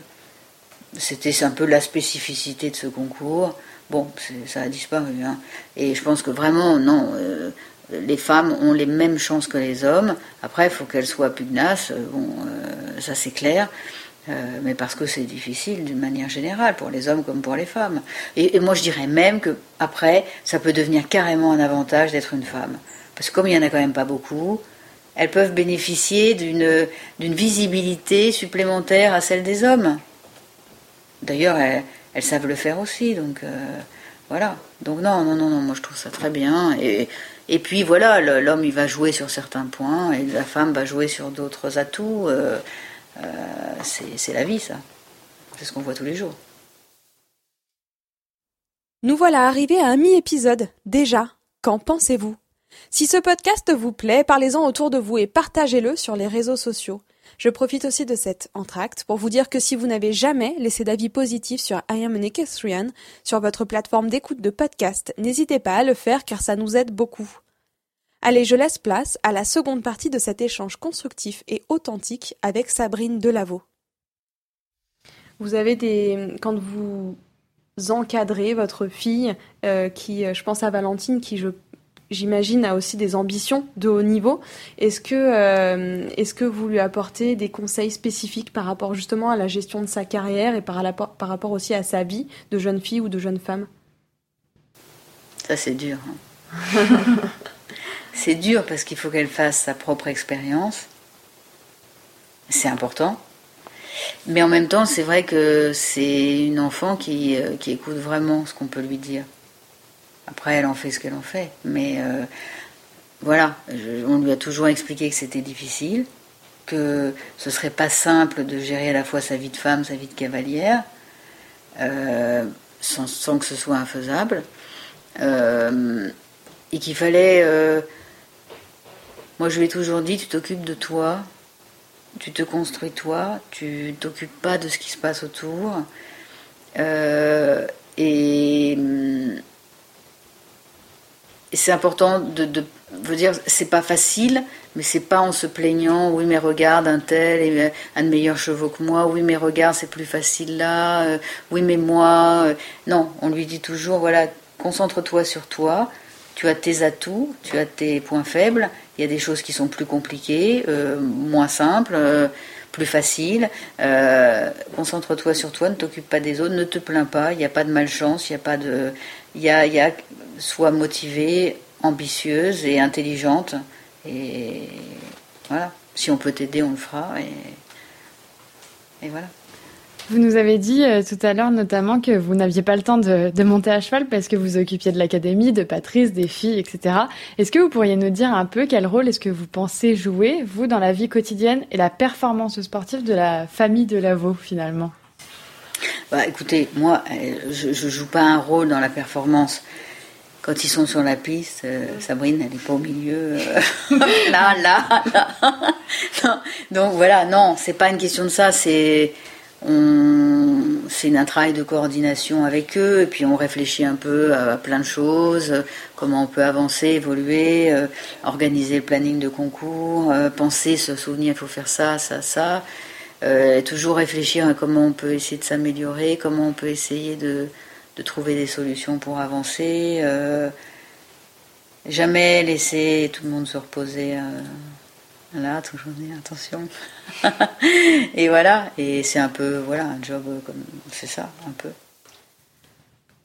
C'était un peu la spécificité de ce concours. Bon, ça a disparu. Hein. Et je pense que vraiment, non, euh, les femmes ont les mêmes chances que les hommes. Après, il faut qu'elles soient pugnaces. Bon, euh, ça c'est clair. Euh, mais parce que c'est difficile d'une manière générale, pour les hommes comme pour les femmes. Et, et moi, je dirais même que après, ça peut devenir carrément un avantage d'être une femme. Parce que comme il n'y en a quand même pas beaucoup, elles peuvent bénéficier d'une, visibilité supplémentaire à celle des hommes. D'ailleurs, elles, savent le faire aussi, donc euh, voilà. Donc non, non, non, non, moi je trouve ça très bien. Et, puis voilà, l'homme il va jouer sur certains points et la femme va jouer sur d'autres atouts. Euh, euh, c'est la vie, ça. C'est ce qu'on voit tous les jours. Nous voilà arrivés à un mi-épisode. Déjà, qu'en pensez-vous? Si ce podcast vous plaît, parlez-en autour de vous et partagez-le sur les réseaux sociaux. Je profite aussi de cet entracte pour vous dire que si vous n'avez jamais laissé d'avis positif sur I Am an Equestrian sur votre plateforme d'écoute de podcast, n'hésitez pas à le faire car ça nous aide beaucoup. Allez, je laisse place à la seconde partie de cet échange constructif et authentique avec Sabrine Delaveau. Vous avez des. Quand vous encadrez votre fille, euh, qui, je pense à Valentine, qui, je j'imagine, a aussi des ambitions de haut niveau. Est-ce que, euh, est-ce que vous lui apportez des conseils spécifiques par rapport justement à la gestion de sa carrière et par, par rapport aussi à sa vie de jeune fille ou de jeune femme? Ça, c'est dur. Hein. c'est dur parce qu'il faut qu'elle fasse sa propre expérience. C'est important. Mais en même temps, c'est vrai que c'est une enfant qui, euh, qui écoute vraiment ce qu'on peut lui dire. Après, elle en fait ce qu'elle en fait. Mais euh, voilà, on lui a toujours expliqué que c'était difficile, que ce serait pas simple de gérer à la fois sa vie de femme, sa vie de cavalière, euh, sans, que ce soit infaisable. Euh, et qu'il fallait. moi, je lui ai toujours dit tu t'occupes de toi, tu te construis toi, tu t'occupes pas de ce qui se passe autour. et c'est important de, de veux dire, c'est pas facile, mais c'est pas en se plaignant, oui, mais regarde, un tel a de meilleurs chevaux que moi, oui, mais regarde, c'est plus facile là, euh, oui, mais moi. Euh, non, on lui dit toujours, voilà, concentre-toi sur toi, tu as tes atouts, tu as tes points faibles, il y a des choses qui sont plus compliquées, euh, moins simples, plus faciles. concentre-toi sur toi, ne t'occupe pas des autres, ne te plains pas, il n'y a pas de malchance, il n'y a pas de. Il y a, y a soit motivée, ambitieuse et intelligente. Et voilà, si on peut t'aider, on le fera. Et, voilà. Vous nous avez dit euh, tout à l'heure notamment que vous n'aviez pas le temps de, de, monter à cheval parce que vous occupiez de l'académie, de Patrice, des filles, etc. Est-ce que vous pourriez nous dire un peu quel rôle est-ce que vous pensez jouer, vous, dans la vie quotidienne et la performance sportive de la famille de Lavaux, finalement? Bah, Écoutez, moi, euh, je ne joue pas un rôle dans la performance quand ils sont sur la piste, euh, Sabrine, elle n'est pas au milieu. Euh, là, là, là. Donc voilà, non, c'est pas une question de ça. C'est c'est un travail de coordination avec eux et puis on réfléchit un peu à plein de choses, comment on peut avancer, évoluer, organiser le planning de concours, penser, se souvenir, il faut faire ça, ça, ça. Toujours réfléchir à comment on peut essayer de s'améliorer, comment on peut essayer de, de trouver des solutions pour avancer. Euh, jamais laisser tout le monde se reposer. Euh, là, toujours dire attention. et voilà, et c'est un peu, voilà, un job comme, c'est ça, un peu.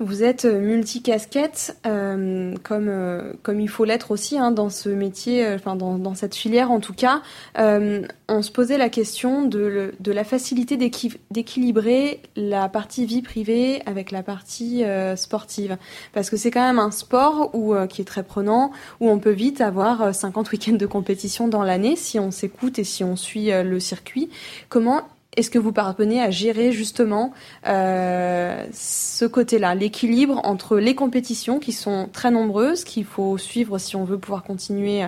Vous êtes euh, multicasquette, euh, comme, euh, comme il faut l'être aussi hein, dans ce métier, euh, dans, dans, cette filière en tout cas. On se posait la question de, de la facilité d'équilibrer la partie vie privée avec la partie sportive. Parce que c'est quand même un sport où, qui est très prenant, où on peut vite avoir 50 week-ends de compétition dans l'année si on s'écoute et si on suit le circuit. Comment est-ce que vous parvenez à gérer justement euh, ce côté-là, l'équilibre entre les compétitions qui sont très nombreuses, qu'il faut suivre si on veut pouvoir continuer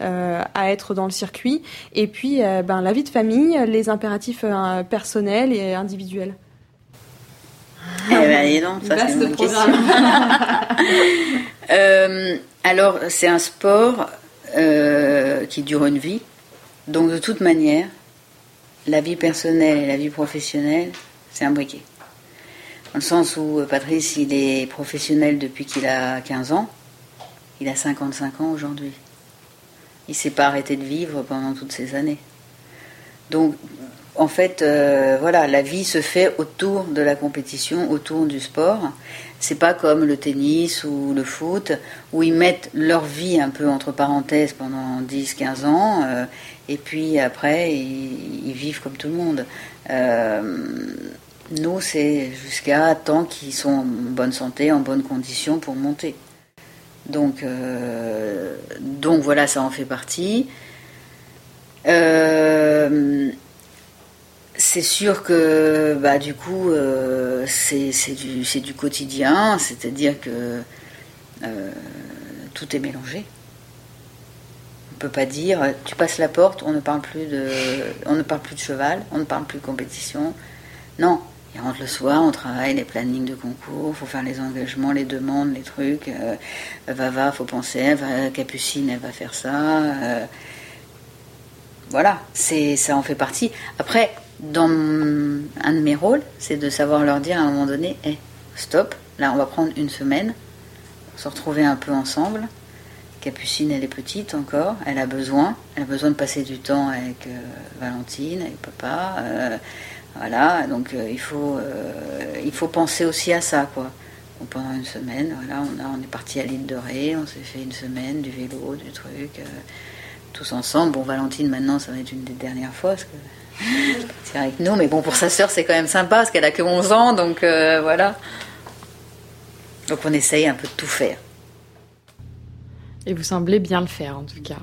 euh, à être dans le circuit, et puis euh, ben, la vie de famille, les impératifs personnels et individuels? Eh ben, non, ça c'est une question. alors, c'est un sport qui dure une vie, donc de toute manière, la vie personnelle et la vie professionnelle, c'est un briquet. Dans le sens où euh, Patrice, il est professionnel depuis qu'il a 15 ans. Il a 55 ans aujourd'hui. Il s'est pas arrêté de vivre pendant toutes ces années. Donc, en fait, euh, voilà, la vie se fait autour de la compétition, autour du sport. C'est pas comme le tennis ou le foot, où ils mettent leur vie un peu entre parenthèses pendant 10-15 ans, euh, et puis après, ils, vivent comme tout le monde. Euh, nous, c'est jusqu'à temps qu'ils sont en bonne santé, en bonne condition pour monter. Donc, euh, donc voilà, ça en fait partie. Euh, c'est sûr que bah, du coup, c'est du, du, quotidien, c'est-à-dire que tout est mélangé peut pas dire tu passes la porte, on ne parle plus de, on ne parle plus de cheval, on ne parle plus de compétition. Non, Ils rentrent le soir, on travaille les plannings de concours, faut faire les engagements, les demandes, les trucs. Euh, va, va, faut penser, Capucine, elle va faire ça. Euh, voilà, c'est ça en fait partie. Après, dans un de mes rôles, c'est de savoir leur dire à un moment donné, hey, stop, là on va prendre une semaine, se retrouver un peu ensemble. Capucine, elle est petite encore, elle a besoin, elle a besoin de passer du temps avec euh, Valentine, avec papa. Euh, voilà, donc euh, il, faut, il faut penser aussi à ça, quoi. pendant une semaine, voilà, on, a, on est parti à l'île de Ré, on s'est fait une semaine du vélo, du truc, tous ensemble. Bon, Valentine, maintenant, ça va être une des dernières fois, parce que c'est avec nous, mais bon, pour sa sœur, c'est quand même sympa, parce qu'elle a que 11 ans, donc voilà. Donc on essaye un peu de tout faire. Et vous semblez bien le faire en tout cas.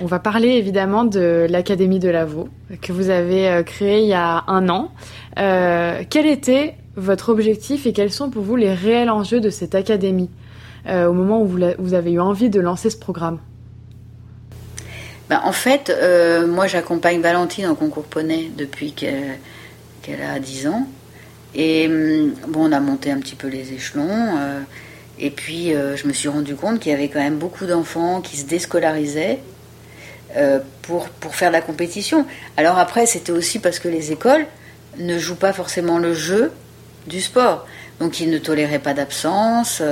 On va parler évidemment de l'Académie de Lavaux que vous avez euh, créée il y a un an. Euh, quel était votre objectif et quels sont pour vous les réels enjeux de cette académie euh, au moment où vous, avez eu envie de lancer ce programme? Ben, En fait, moi j'accompagne Valentine en concours poney depuis qu'elle a 10 ans. Et hum, bon, on a monté un petit peu les échelons. Euh, et puis, euh, je me suis rendu compte qu'il y avait quand même beaucoup d'enfants qui se déscolarisaient euh, pour, pour faire la compétition. Alors après, c'était aussi parce que les écoles ne jouent pas forcément le jeu du sport. Donc, ils ne toléraient pas d'absence.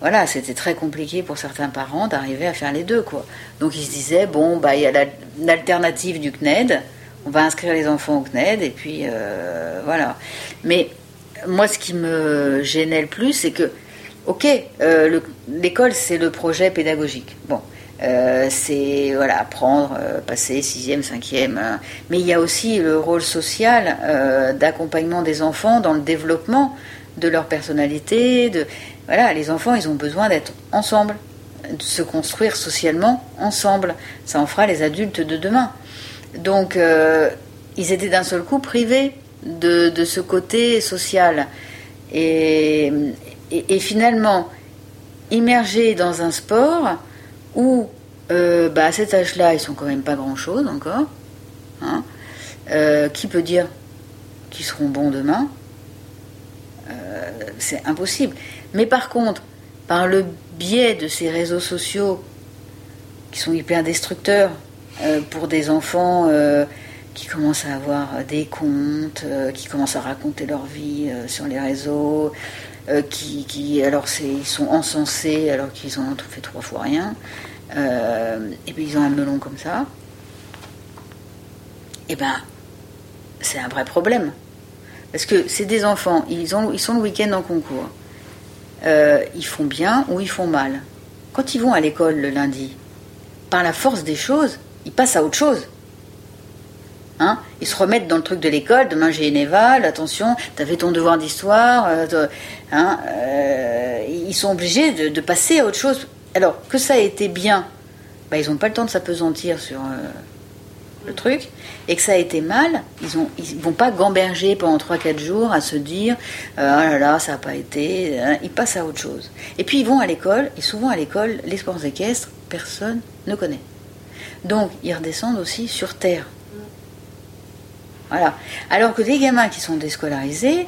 voilà, c'était très compliqué pour certains parents d'arriver à faire les deux, quoi. Donc, ils se disaient, bon, bah, il y a l'alternative du CNED on va inscrire les enfants au CNED et puis euh, voilà. Mais moi, ce qui me gênait le plus, c'est que, ok, euh, l'école, c'est le projet pédagogique. Bon, euh, c'est voilà, apprendre, passer sixième, cinquième. Hein. mais il y a aussi le rôle social d'accompagnement des enfants dans le développement de leur personnalité. De, voilà, les enfants, ils ont besoin d'être ensemble, de se construire socialement ensemble. Ça en fera les adultes de demain. Donc, euh, ils étaient d'un seul coup privés de, ce côté social. Et, finalement, immergés dans un sport où, euh, bah, à cet âge-là, ils sont quand même pas grand-chose encore. Hein. Euh, qui peut dire qu'ils seront bons demain? C'est impossible. Mais par contre, par le biais de ces réseaux sociaux qui sont hyper destructeurs, euh, pour des enfants euh, qui commencent à avoir des comptes, euh, qui commencent à raconter leur vie sur les réseaux, qui, qui, alors ils sont encensés alors qu'ils ont fait trois fois rien, et puis ils ont un melon comme ça. Et eh ben, c'est un vrai problème. Parce que c'est des enfants, ils, ont, ils sont le week-end en concours. ils font bien ou ils font mal. Quand ils vont à l'école le lundi, par la force des choses, ils passent à autre chose. Hein ils se remettent dans le truc de l'école, demain j'ai une éval, attention, t'avais ton devoir d'histoire, euh, hein, euh, ils sont obligés de, passer à autre chose. Alors que ça a été bien, bah, ils n'ont pas le temps de s'apesantir sur euh, le truc, et que ça a été mal, ils ne vont pas gamberger pendant 3-4 jours à se dire ah là là, ça n'a pas été, hein, ils passent à autre chose. Et puis ils vont à l'école, et souvent à l'école, les sports équestres, personne ne connaît. Donc, ils redescendent aussi sur Terre. Alors que des gamins qui sont déscolarisés,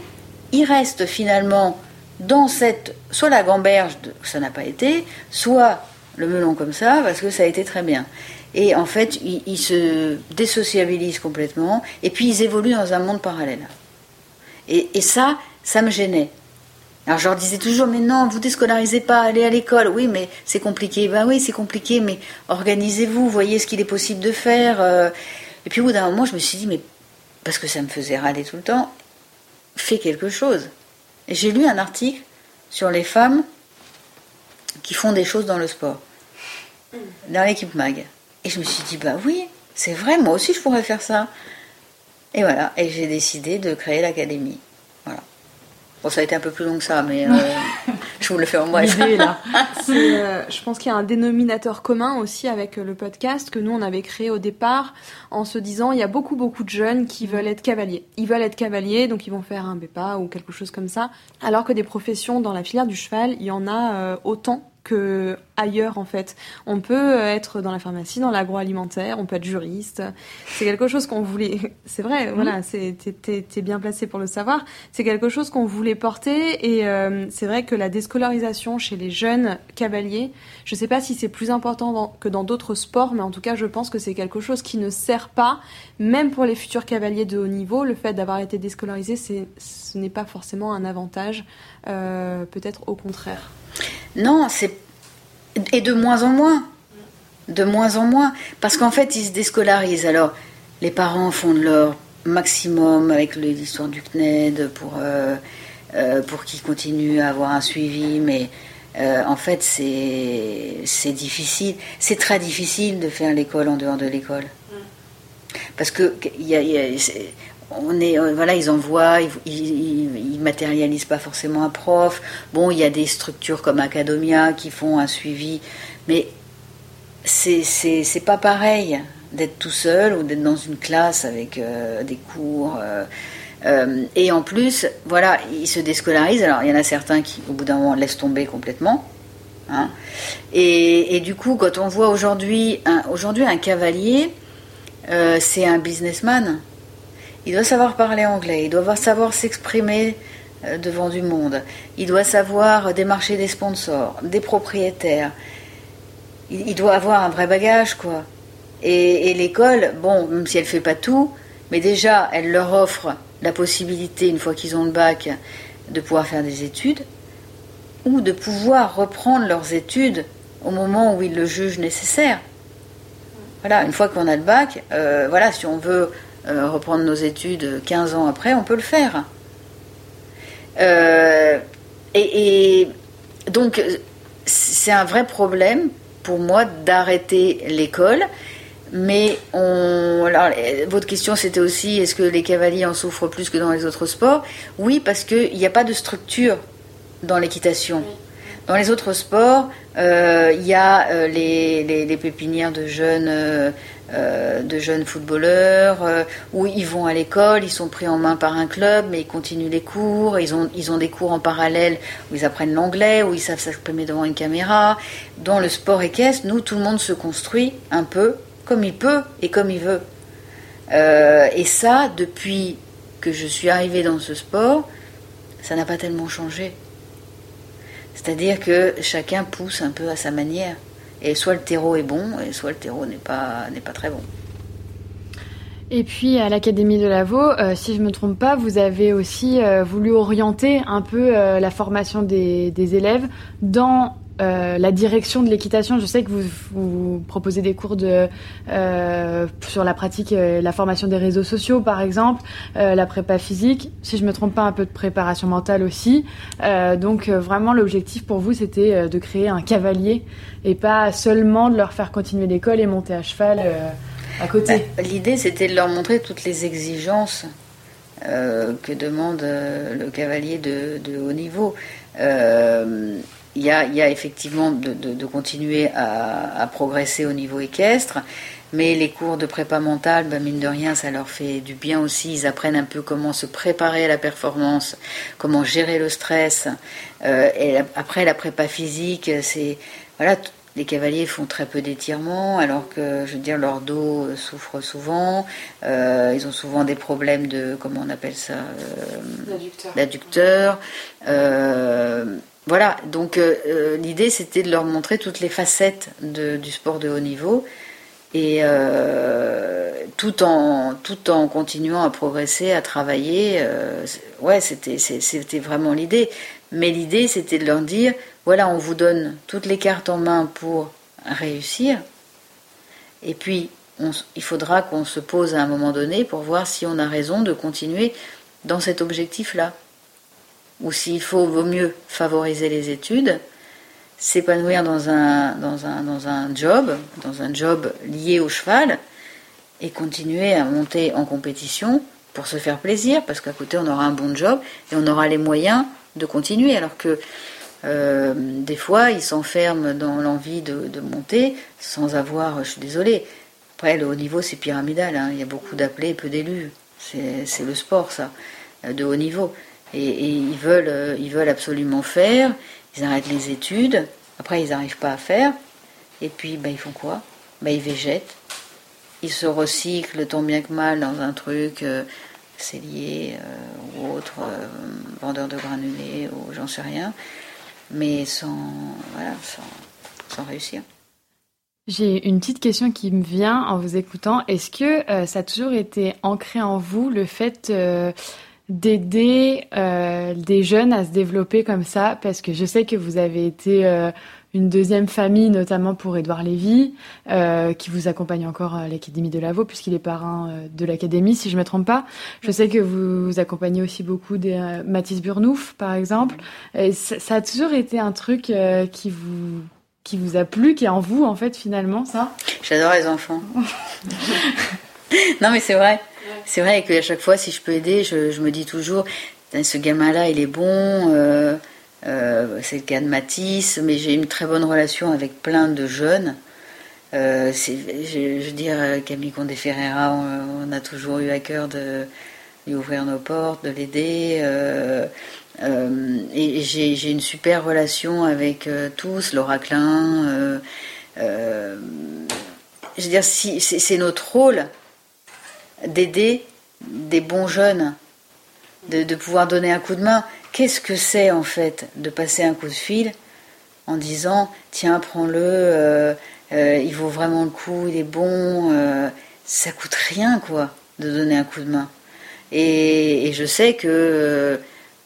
ils restent finalement dans cette. soit la gamberge, ça n'a pas été, soit le melon comme ça, parce que ça a été très bien. Et en fait, ils, se désociabilisent complètement, et puis ils évoluent dans un monde parallèle. et ça, ça me gênait. Alors je leur disais toujours, mais non, vous déscolarisez pas, allez à l'école. Oui, mais c'est compliqué. Ben oui, c'est compliqué, mais organisez-vous, voyez ce qu'il est possible de faire. Euh. Et puis au bout d'un moment, je me suis dit, mais parce que ça me faisait râler tout le temps, fais quelque chose. J'ai lu un article sur les femmes qui font des choses dans le sport, dans l'équipe MAG. Et je me suis dit, bah oui, c'est vrai, moi aussi je pourrais faire ça. Et voilà, et j'ai décidé de créer l'académie. Bon, ça a été un peu plus long que ça, mais euh, je vous le fais en moi. là. Euh, je pense qu'il y a un dénominateur commun aussi avec euh, le podcast que nous on avait créé au départ en se disant il y a beaucoup beaucoup de jeunes qui veulent être cavaliers. Ils veulent être cavaliers, donc ils vont faire un BEPA ou quelque chose comme ça. Alors que des professions dans la filière du cheval, il y en a autant que ailleurs en fait. On peut être dans la pharmacie, dans l'agroalimentaire, on peut être juriste. C'est quelque chose qu'on voulait. C'est vrai, voilà, c'est t'es bien placé pour le savoir. C'est quelque chose qu'on voulait porter et euh, c'est vrai que la déscolarisation chez les jeunes cavaliers, je sais pas si c'est plus important que dans d'autres sports, mais en tout cas, je pense que c'est quelque chose qui ne sert pas, même pour les futurs cavaliers de haut niveau. Le fait d'avoir été déscolarisé, ce n'est pas forcément un avantage, euh, peut-être au contraire. Non, c'est et de moins en moins, de moins en moins, parce qu'en fait ils se déscolarisent. Alors les parents font de leur maximum avec l'histoire du CNED pour euh, euh, pour qu'ils continuent à avoir un suivi, mais euh, en fait c'est difficile, c'est très difficile de faire l'école en dehors de l'école, parce que y a, on est, euh, voilà, ils envoient, ils, ils, matérialisent pas forcément un prof. Bon, il y a des structures comme Academia qui font un suivi, mais c'est pas pareil d'être tout seul ou d'être dans une classe avec euh, des cours. Euh, et en plus, voilà, ils se déscolarisent. Alors, il y en a certains qui, au bout d'un moment, laissent tomber complètement. Hein. Et, et, du coup, quand on voit aujourd'hui aujourd'hui un cavalier, c'est un businessman il doit savoir parler anglais, il doit savoir s'exprimer euh, devant du monde, il doit savoir démarcher des sponsors, des propriétaires. Il, doit avoir un vrai bagage, quoi. Et, l'école, bon, même si elle fait pas tout, mais déjà, elle leur offre la possibilité, une fois qu'ils ont le bac, de pouvoir faire des études, ou de pouvoir reprendre leurs études au moment où ils le jugent nécessaire. Voilà, une fois qu'on a le bac, euh, voilà, si on veut euh, reprendre nos études 15 ans après, on peut le faire. Euh, et, donc, c'est un vrai problème pour moi d'arrêter l'école. Mais on, votre question c'était aussi est-ce que les cavaliers en souffrent plus que dans les autres sports? Oui, parce qu'il n'y a pas de structure dans l'équitation. Dans les autres sports, euh, il y a les, les, pépinières de jeunes euh, de jeunes footballeurs euh, où ils vont à l'école, ils sont pris en main par un club, mais ils continuent les cours. Ils ont, ils ont des cours en parallèle où ils apprennent l'anglais, où ils savent s'exprimer devant une caméra. Dans le sport équestre, nous, tout le monde se construit un peu comme il peut et comme il veut. Euh, et ça, depuis que je suis arrivée dans ce sport, ça n'a pas tellement changé. C'est-à-dire que chacun pousse un peu à sa manière. Et soit le terreau est bon, et soit le terreau n'est pas, pas très bon. Et puis à l'Académie de Lavaux, euh, si je ne me trompe pas, vous avez aussi euh, voulu orienter un peu euh, la formation des élèves dans euh, la direction de l'équitation, je sais que vous, vous, proposez des cours de, euh, sur la pratique, euh, la formation des réseaux sociaux par exemple, la prépa physique, si je me trompe pas un peu de préparation mentale aussi. donc vraiment l'objectif pour vous c'était de créer un cavalier et pas seulement de leur faire continuer l'école et monter à cheval à côté. Bah, l'idée c'était de leur montrer toutes les exigences que demande le cavalier de, de haut niveau. Euh, il y a, effectivement de, continuer à, progresser au niveau équestre, mais les cours de prépa mentale, ben mine de rien, ça leur fait du bien aussi. Ils apprennent un peu comment se préparer à la performance, comment gérer le stress. Euh, et après, la prépa physique, c'est voilà, les cavaliers font très peu d'étirements, alors que, je veux dire, leur dos souffre souvent. Euh, ils ont souvent des problèmes de, comment on appelle ça euh. Voilà, donc euh, euh, l'idée c'était de leur montrer toutes les facettes du sport de haut niveau et euh, tout, en, continuant à progresser, à travailler. ouais, c'était, c'était vraiment l'idée. Mais l'idée c'était de leur dire voilà, on vous donne toutes les cartes en main pour réussir. Et puis, il faudra qu'on se pose à un moment donné pour voir si on a raison de continuer dans cet objectif-là ou s'il faut, vaut mieux favoriser les études, s'épanouir dans un, dans, un, dans un job, dans un job lié au cheval, et continuer à monter en compétition pour se faire plaisir, parce qu'à côté on aura un bon job et on aura les moyens de continuer, alors que euh, des fois ils s'enferment dans l'envie de, monter sans avoir, je suis désolée, après le haut niveau c'est pyramidal, hein. il y a beaucoup d'appelés, peu d'élus, c'est le sport ça, de haut niveau. Et, ils, veulent, euh, ils veulent absolument faire, ils arrêtent les études, Après, ils n'arrivent pas à faire. Et puis, ben, ils font quoi? Ben, Ils végètent. Ils se recyclent tant bien que mal dans un truc euh, euh, ou autre, euh, vendeur de granulés ou j'en sais rien. Mais sans, voilà, sans, réussir. J'ai une petite question qui me vient en vous écoutant. Est-ce que ça a toujours été ancré en vous le fait d'aider euh, des jeunes à se développer comme ça Parce que je sais que vous avez été euh, une deuxième famille, notamment pour Édouard Lévy, euh, qui vous accompagne encore à l'Académie de Lavaux, puisqu'il est parrain de l'Académie, si je ne me trompe pas. Je sais que vous accompagnez aussi beaucoup des Mathis Burnouf, par exemple. Ça, ça a toujours été un truc qui vous qui vous a plu, qui est en vous, en fait, finalement, ça? J'adore les enfants. non, mais c'est vrai. C'est vrai que à chaque fois, si je peux aider, je, me dis toujours, ce gamin-là, il est bon. euh, euh, c'est le cas de Matisse, mais j'ai une très bonne relation avec plein de jeunes. Euh, je, veux dire, Camille Condé Ferreira, on, a toujours eu à cœur de lui ouvrir nos portes, de l'aider. et j'ai une super relation avec tous, Laura Klein. je veux dire, si, c'est notre rôle d'aider des bons jeunes, de, pouvoir donner un coup de main. Qu'est-ce que c'est en fait de passer un coup de fil en disant tiens prends-le, euh, euh, il vaut vraiment le coup, il est bon, euh, ça coûte rien quoi de donner un coup de main. Et, et je sais que euh,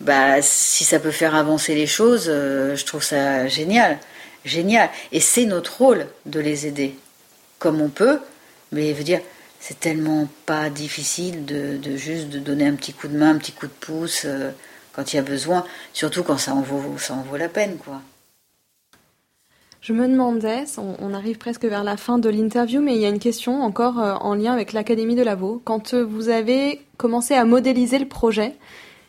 bah, si ça peut faire avancer les choses, je trouve ça génial, génial. Et c'est notre rôle de les aider comme on peut, mais je veux dire, c'est tellement pas difficile de, juste de donner un petit coup de main, un petit coup de pouce euh, quand il y a besoin, surtout quand ça en vaut, ça en vaut la peine, quoi. Je me demandais, on, arrive presque vers la fin de l'interview, mais il y a une question encore euh, en lien avec l'Académie de Lavaux. Quand euh, vous avez commencé à modéliser le projet,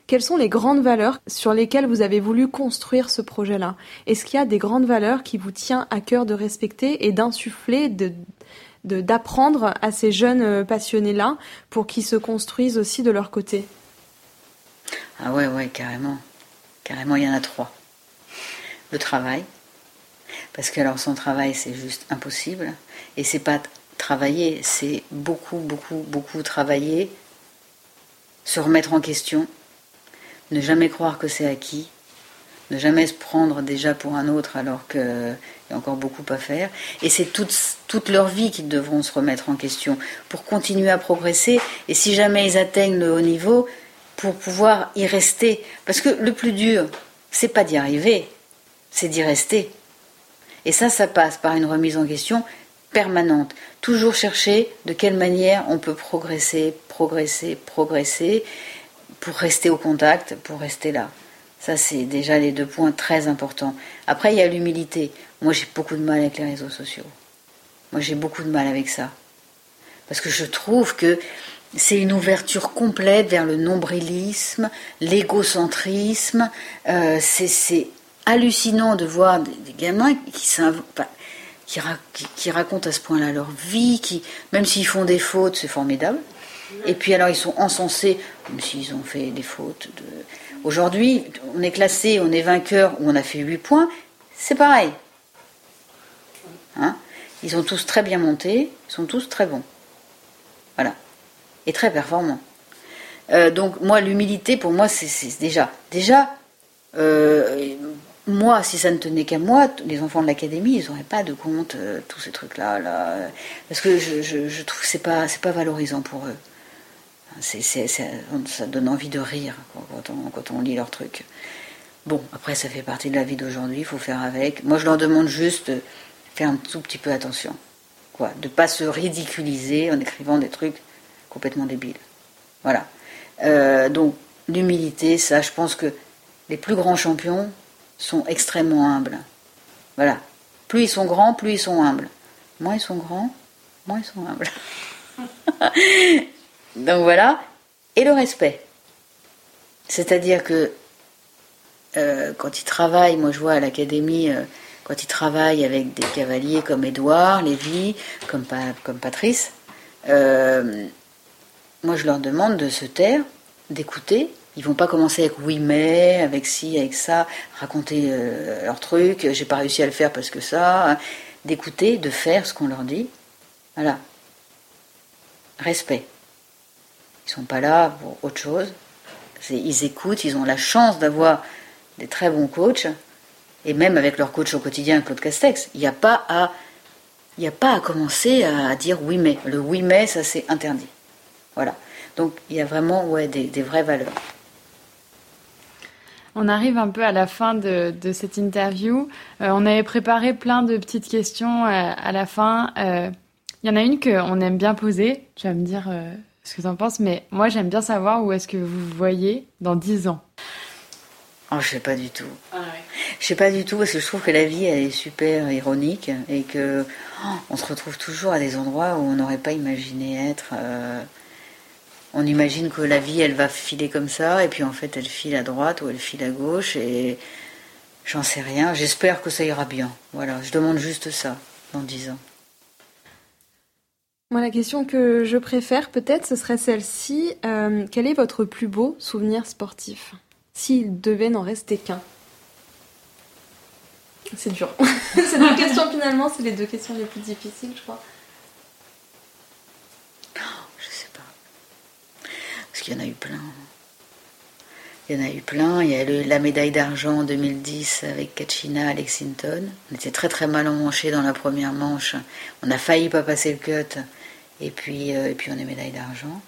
quelles sont les grandes valeurs sur lesquelles vous avez voulu construire ce projet-là? Est-ce qu'il y a des grandes valeurs qui vous tient à cœur de respecter et d'insuffler, de- d'apprendre à ces jeunes euh, passionnés-là pour qu'ils se construisent aussi de leur côté Ah ouais, ouais, carrément. Carrément, il y en a trois. Le travail. Parce que alors sans travail, c'est juste impossible. Et c'est pas travailler, c'est beaucoup, beaucoup, beaucoup travailler, se remettre en question, ne jamais croire que c'est acquis, ne jamais se prendre déjà pour un autre alors encore beaucoup à faire. Et c'est toute, toute leur vie qu'ils devront se remettre en question pour continuer à progresser. Et si jamais ils atteignent le haut niveau, pour pouvoir y rester. Parce que le plus dur, c'est pas d'y arriver, c'est d'y rester. Et ça, ça passe par une remise en question permanente. Toujours chercher de quelle manière on peut progresser, progresser, progresser pour rester au contact, pour rester là. Ça, c'est déjà les deux points très importants. Après, il y a l'humilité. Moi, j'ai beaucoup de mal avec les réseaux sociaux. Moi, j'ai beaucoup de mal avec ça. Parce que je trouve que c'est une ouverture complète vers le nombrilisme, l'égocentrisme. Euh, c'est- hallucinant de voir des, gamins qui, racontent à ce point-là leur vie, qui, même s'ils font des fautes, c'est formidable. Et puis alors ils sont encensés, même s'ils ont fait des fautes. Aujourd'hui, on est classé, on est vainqueur ou on a fait 8 points, c'est pareil. Hein ils ont tous très bien monté, ils sont tous très bons. Voilà. Et très performants. Euh, donc moi, l'humilité, pour moi, c'est déjà... Déjà, euh, moi, si ça ne tenait qu'à moi, les enfants de l'académie, ils n'auraient pas de compte, euh, tous ces trucs-là. Là, parce que je, trouve que pas, c'est pas valorisant pour eux. Ça donne envie de rire quand, on, lit leurs trucs. Bon, après, ça fait partie de la vie d'aujourd'hui, il faut faire avec. Moi, je leur demande juste faire un tout petit peu attention. Quoi, de pas se ridiculiser en écrivant des trucs complètement débiles. Voilà. Euh, donc, l'humilité, ça, je pense que les plus grands champions sont extrêmement humbles. Voilà. Plus ils sont grands, plus ils sont humbles. Moins ils sont grands, moins ils sont humbles. Donc voilà. Et le respect. C'est-à-dire que euh, quand ils travaillent, moi je vois à l'académie, euh, quand ils travaillent avec des cavaliers comme Édouard, Lévy, comme Patrice, euh, moi je leur demande de se taire, d'écouter Ils vont pas commencer avec oui mais, avec ci, avec ça, raconter euh, leur truc, j'ai pas réussi à le faire parce que ça, hein. d'écouter, de faire ce qu'on leur dit. Voilà. Respect. Ils sont pas là pour autre chose. Ils écoutent, ils ont la chance d'avoir des très bons coachs, et même avec leur coach au quotidien, Claude Castex. Il n'y a pas à il n'y a pas à commencer à dire oui mais. Le oui mais, ça c'est interdit. Voilà. Donc il y a vraiment ouais, des, vraies valeurs. On arrive un peu à la fin de, cette interview. Euh, on avait préparé plein de petites questions euh, à la fin. Euh, il y en a une qu'on aime bien poser. Tu vas me dire ce que tu en penses, mais moi j'aime bien savoir où est-ce que vous voyez dans 10 ans. Oh, je sais pas du tout. Ah, Je sais pas du tout parce que je trouve que la vie elle est super ironique et que oh, on se retrouve toujours à des endroits où on n'aurait pas imaginé être. Euh, on imagine que la vie elle va filer comme ça et puis en fait elle file à droite ou elle file à gauche et j'en sais rien. J'espère que ça ira bien. Voilà, je demande juste ça dans dix ans. Moi, la question que je préfère peut-être, ce serait celle-ci. Euh, quel est votre plus beau souvenir sportif? S'il devait n'en rester qu'un C'est dur. Ces deux questions, finalement, c'est les deux questions les plus difficiles, je crois. je sais pas. Parce qu'il y en a eu plein. Il y en a eu plein. Il y a eu la médaille d'argent en 2010 avec Kachina à Lexington. On était très très mal emmanchés dans la première manche. On a failli pas passer le cut. Et puis, euh, et puis on est médaille d'argent.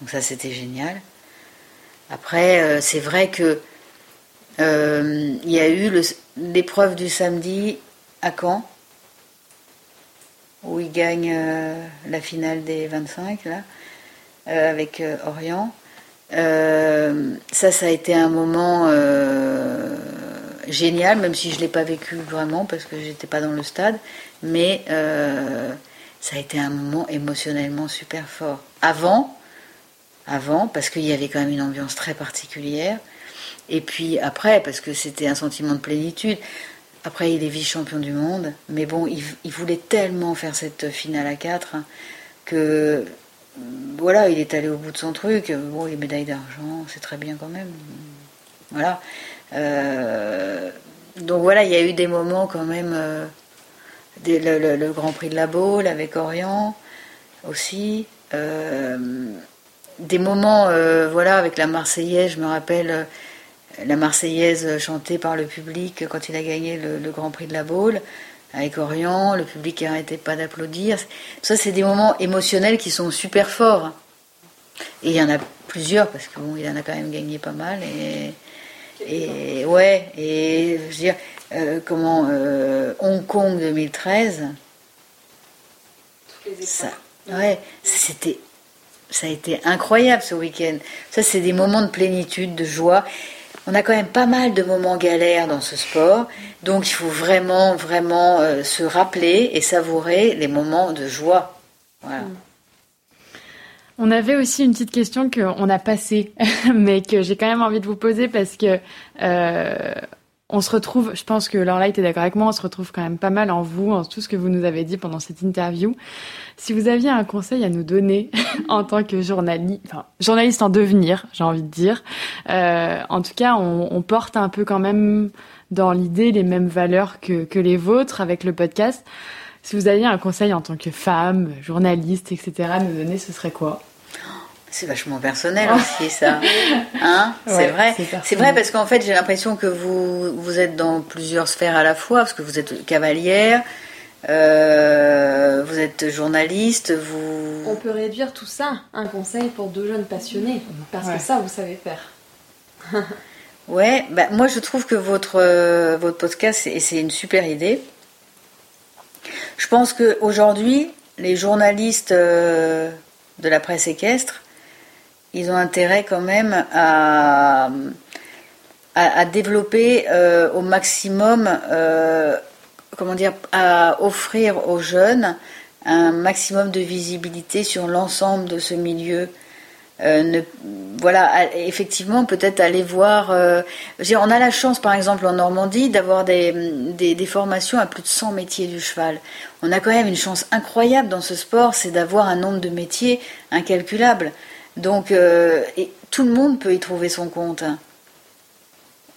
Donc ça c'était génial. Après, euh, c'est vrai que euh, il y a eu l'épreuve du samedi à Caen, où il gagne euh, la finale des 25, là, avec Orient. ça, ça a été un moment génial, même si je ne l'ai pas vécu vraiment parce que j'étais pas dans le stade, mais ça a été un moment émotionnellement super fort. Avant, avant, parce qu'il y avait quand même une ambiance très particulière. Et puis après, parce que c'était un sentiment de plénitude. Après, il est vice-champion du monde. Mais bon, il, voulait tellement faire cette finale à 4 hein, que voilà, il est allé au bout de son truc. Bon, les médailles d'argent, c'est très bien quand même. Voilà. Euh, donc voilà, il y a eu des moments quand même. Euh, le, Grand Prix de la Baule avec Orient aussi. Euh, des moments, euh, voilà, avec la Marseillaise, je me rappelle euh, la Marseillaise chantée par le public quand il a gagné le, Grand Prix de la Baule, avec Orient, le public n'arrêtait pas d'applaudir. Ça, c'est des moments émotionnels qui sont super forts. Et il y en a plusieurs, parce qu'il bon, en a quand même gagné pas mal. Et, et ouais, et je veux dire, euh, comment, Hong Kong 2013, ça, ouais, c'était ça a été incroyable ce week-end. Ça, c'est des moments de plénitude, de joie. On a quand même pas mal de moments galères dans ce sport, donc il faut vraiment, vraiment euh, se rappeler et savourer les moments de joie. Voilà. Mm. On avait aussi une petite question qu'on a passée, mais que j'ai quand même envie de vous poser parce que euh, on se retrouve, je pense que Lorla était d'accord avec moi, on se retrouve quand même pas mal en vous, en tout ce que vous nous avez dit pendant cette interview. Si vous aviez un conseil à nous donner en tant que journaliste, enfin, journaliste en devenir, j'ai envie de dire, euh, en tout cas, on, on, porte un peu quand même dans l'idée les mêmes valeurs que, que les vôtres avec le podcast. Si vous aviez un conseil en tant que femme, journaliste, etc. à nous donner, ce serait quoi? C'est vachement personnel aussi, ça. Hein c'est vrai. C'est vrai parce qu'en fait, j'ai l'impression que vous, vous êtes dans plusieurs sphères à la fois, parce que vous êtes cavalière, euh, vous êtes journaliste, vous... On peut réduire tout ça, un conseil pour deux jeunes passionnés, parce que ça, vous savez faire. ouais, bah, moi je trouve que votre, euh, votre podcast, c'est une super idée. Je pense qu'aujourd'hui, les journalistes euh, de la presse équestre, ils ont intérêt quand même à, à, développer euh, au maximum, euh, comment dire, à offrir aux jeunes un maximum de visibilité sur l'ensemble de ce milieu. Euh, voilà, effectivement, peut-être aller voir. on a la chance, par exemple, en Normandie, d'avoir des, des, des, formations à plus de 100 métiers du cheval. On a quand même une chance incroyable dans ce sport, c'est d'avoir un nombre de métiers incalculable. Donc, tout le monde peut y trouver son compte.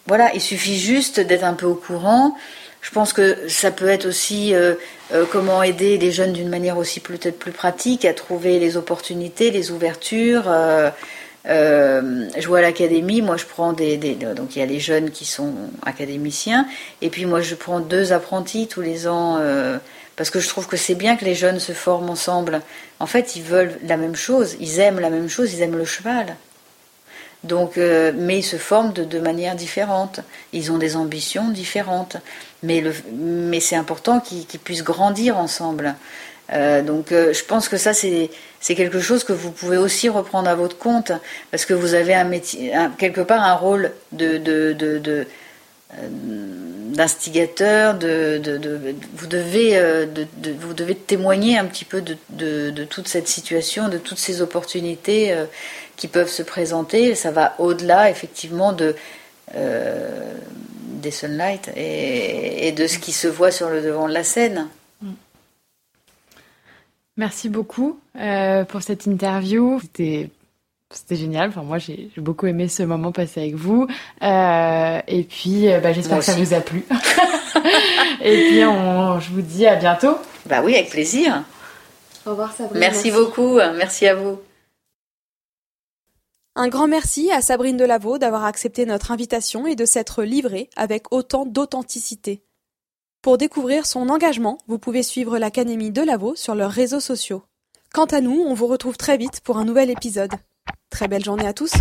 Voilà, il suffit juste d'être un peu au courant. Je pense que ça peut être aussi euh, euh, comment aider les jeunes d'une manière aussi peut-être plus pratique à trouver les opportunités, les ouvertures. Euh, je vois à l'académie, moi je prends des, Donc il y a les jeunes qui sont académiciens, et puis moi je prends deux apprentis tous les ans, parce que je trouve que c'est bien que les jeunes se forment ensemble. En fait, ils veulent la même chose, ils aiment la même chose, ils aiment le cheval. Donc, euh, mais ils se forment de, manière différente. Ils ont des ambitions différentes. Mais, c'est important qu'ils, puissent grandir ensemble. Euh, donc, euh, je pense que ça, c'est, quelque chose que vous pouvez aussi reprendre à votre compte, parce que vous avez un métier, quelque part un rôle de d'instigateur, de, vous, devez, de, vous devez témoigner un petit peu de, toute cette situation, de toutes ces opportunités qui peuvent se présenter. Ça va au-delà, effectivement, de, euh, des Sunlight et, de ce qui se voit sur le devant de la scène. Merci beaucoup euh, pour cette interview. C'était c'était génial. Enfin, moi, j'ai beaucoup aimé ce moment passé avec vous. Euh, et puis, bah, j'espère que ça vous a plu. et puis, on, je vous dis à bientôt. Bah oui, avec plaisir. Au revoir, Sabrina. merci. beaucoup. Merci à vous. Un grand merci à Sabrine Delaveau d'avoir accepté notre invitation et de s'être livrée avec autant d'authenticité. Pour découvrir son engagement, vous pouvez suivre l'Académie Delaveau sur leurs réseaux sociaux. Quant à nous, on vous retrouve très vite pour un nouvel épisode. Très belle journée à tous.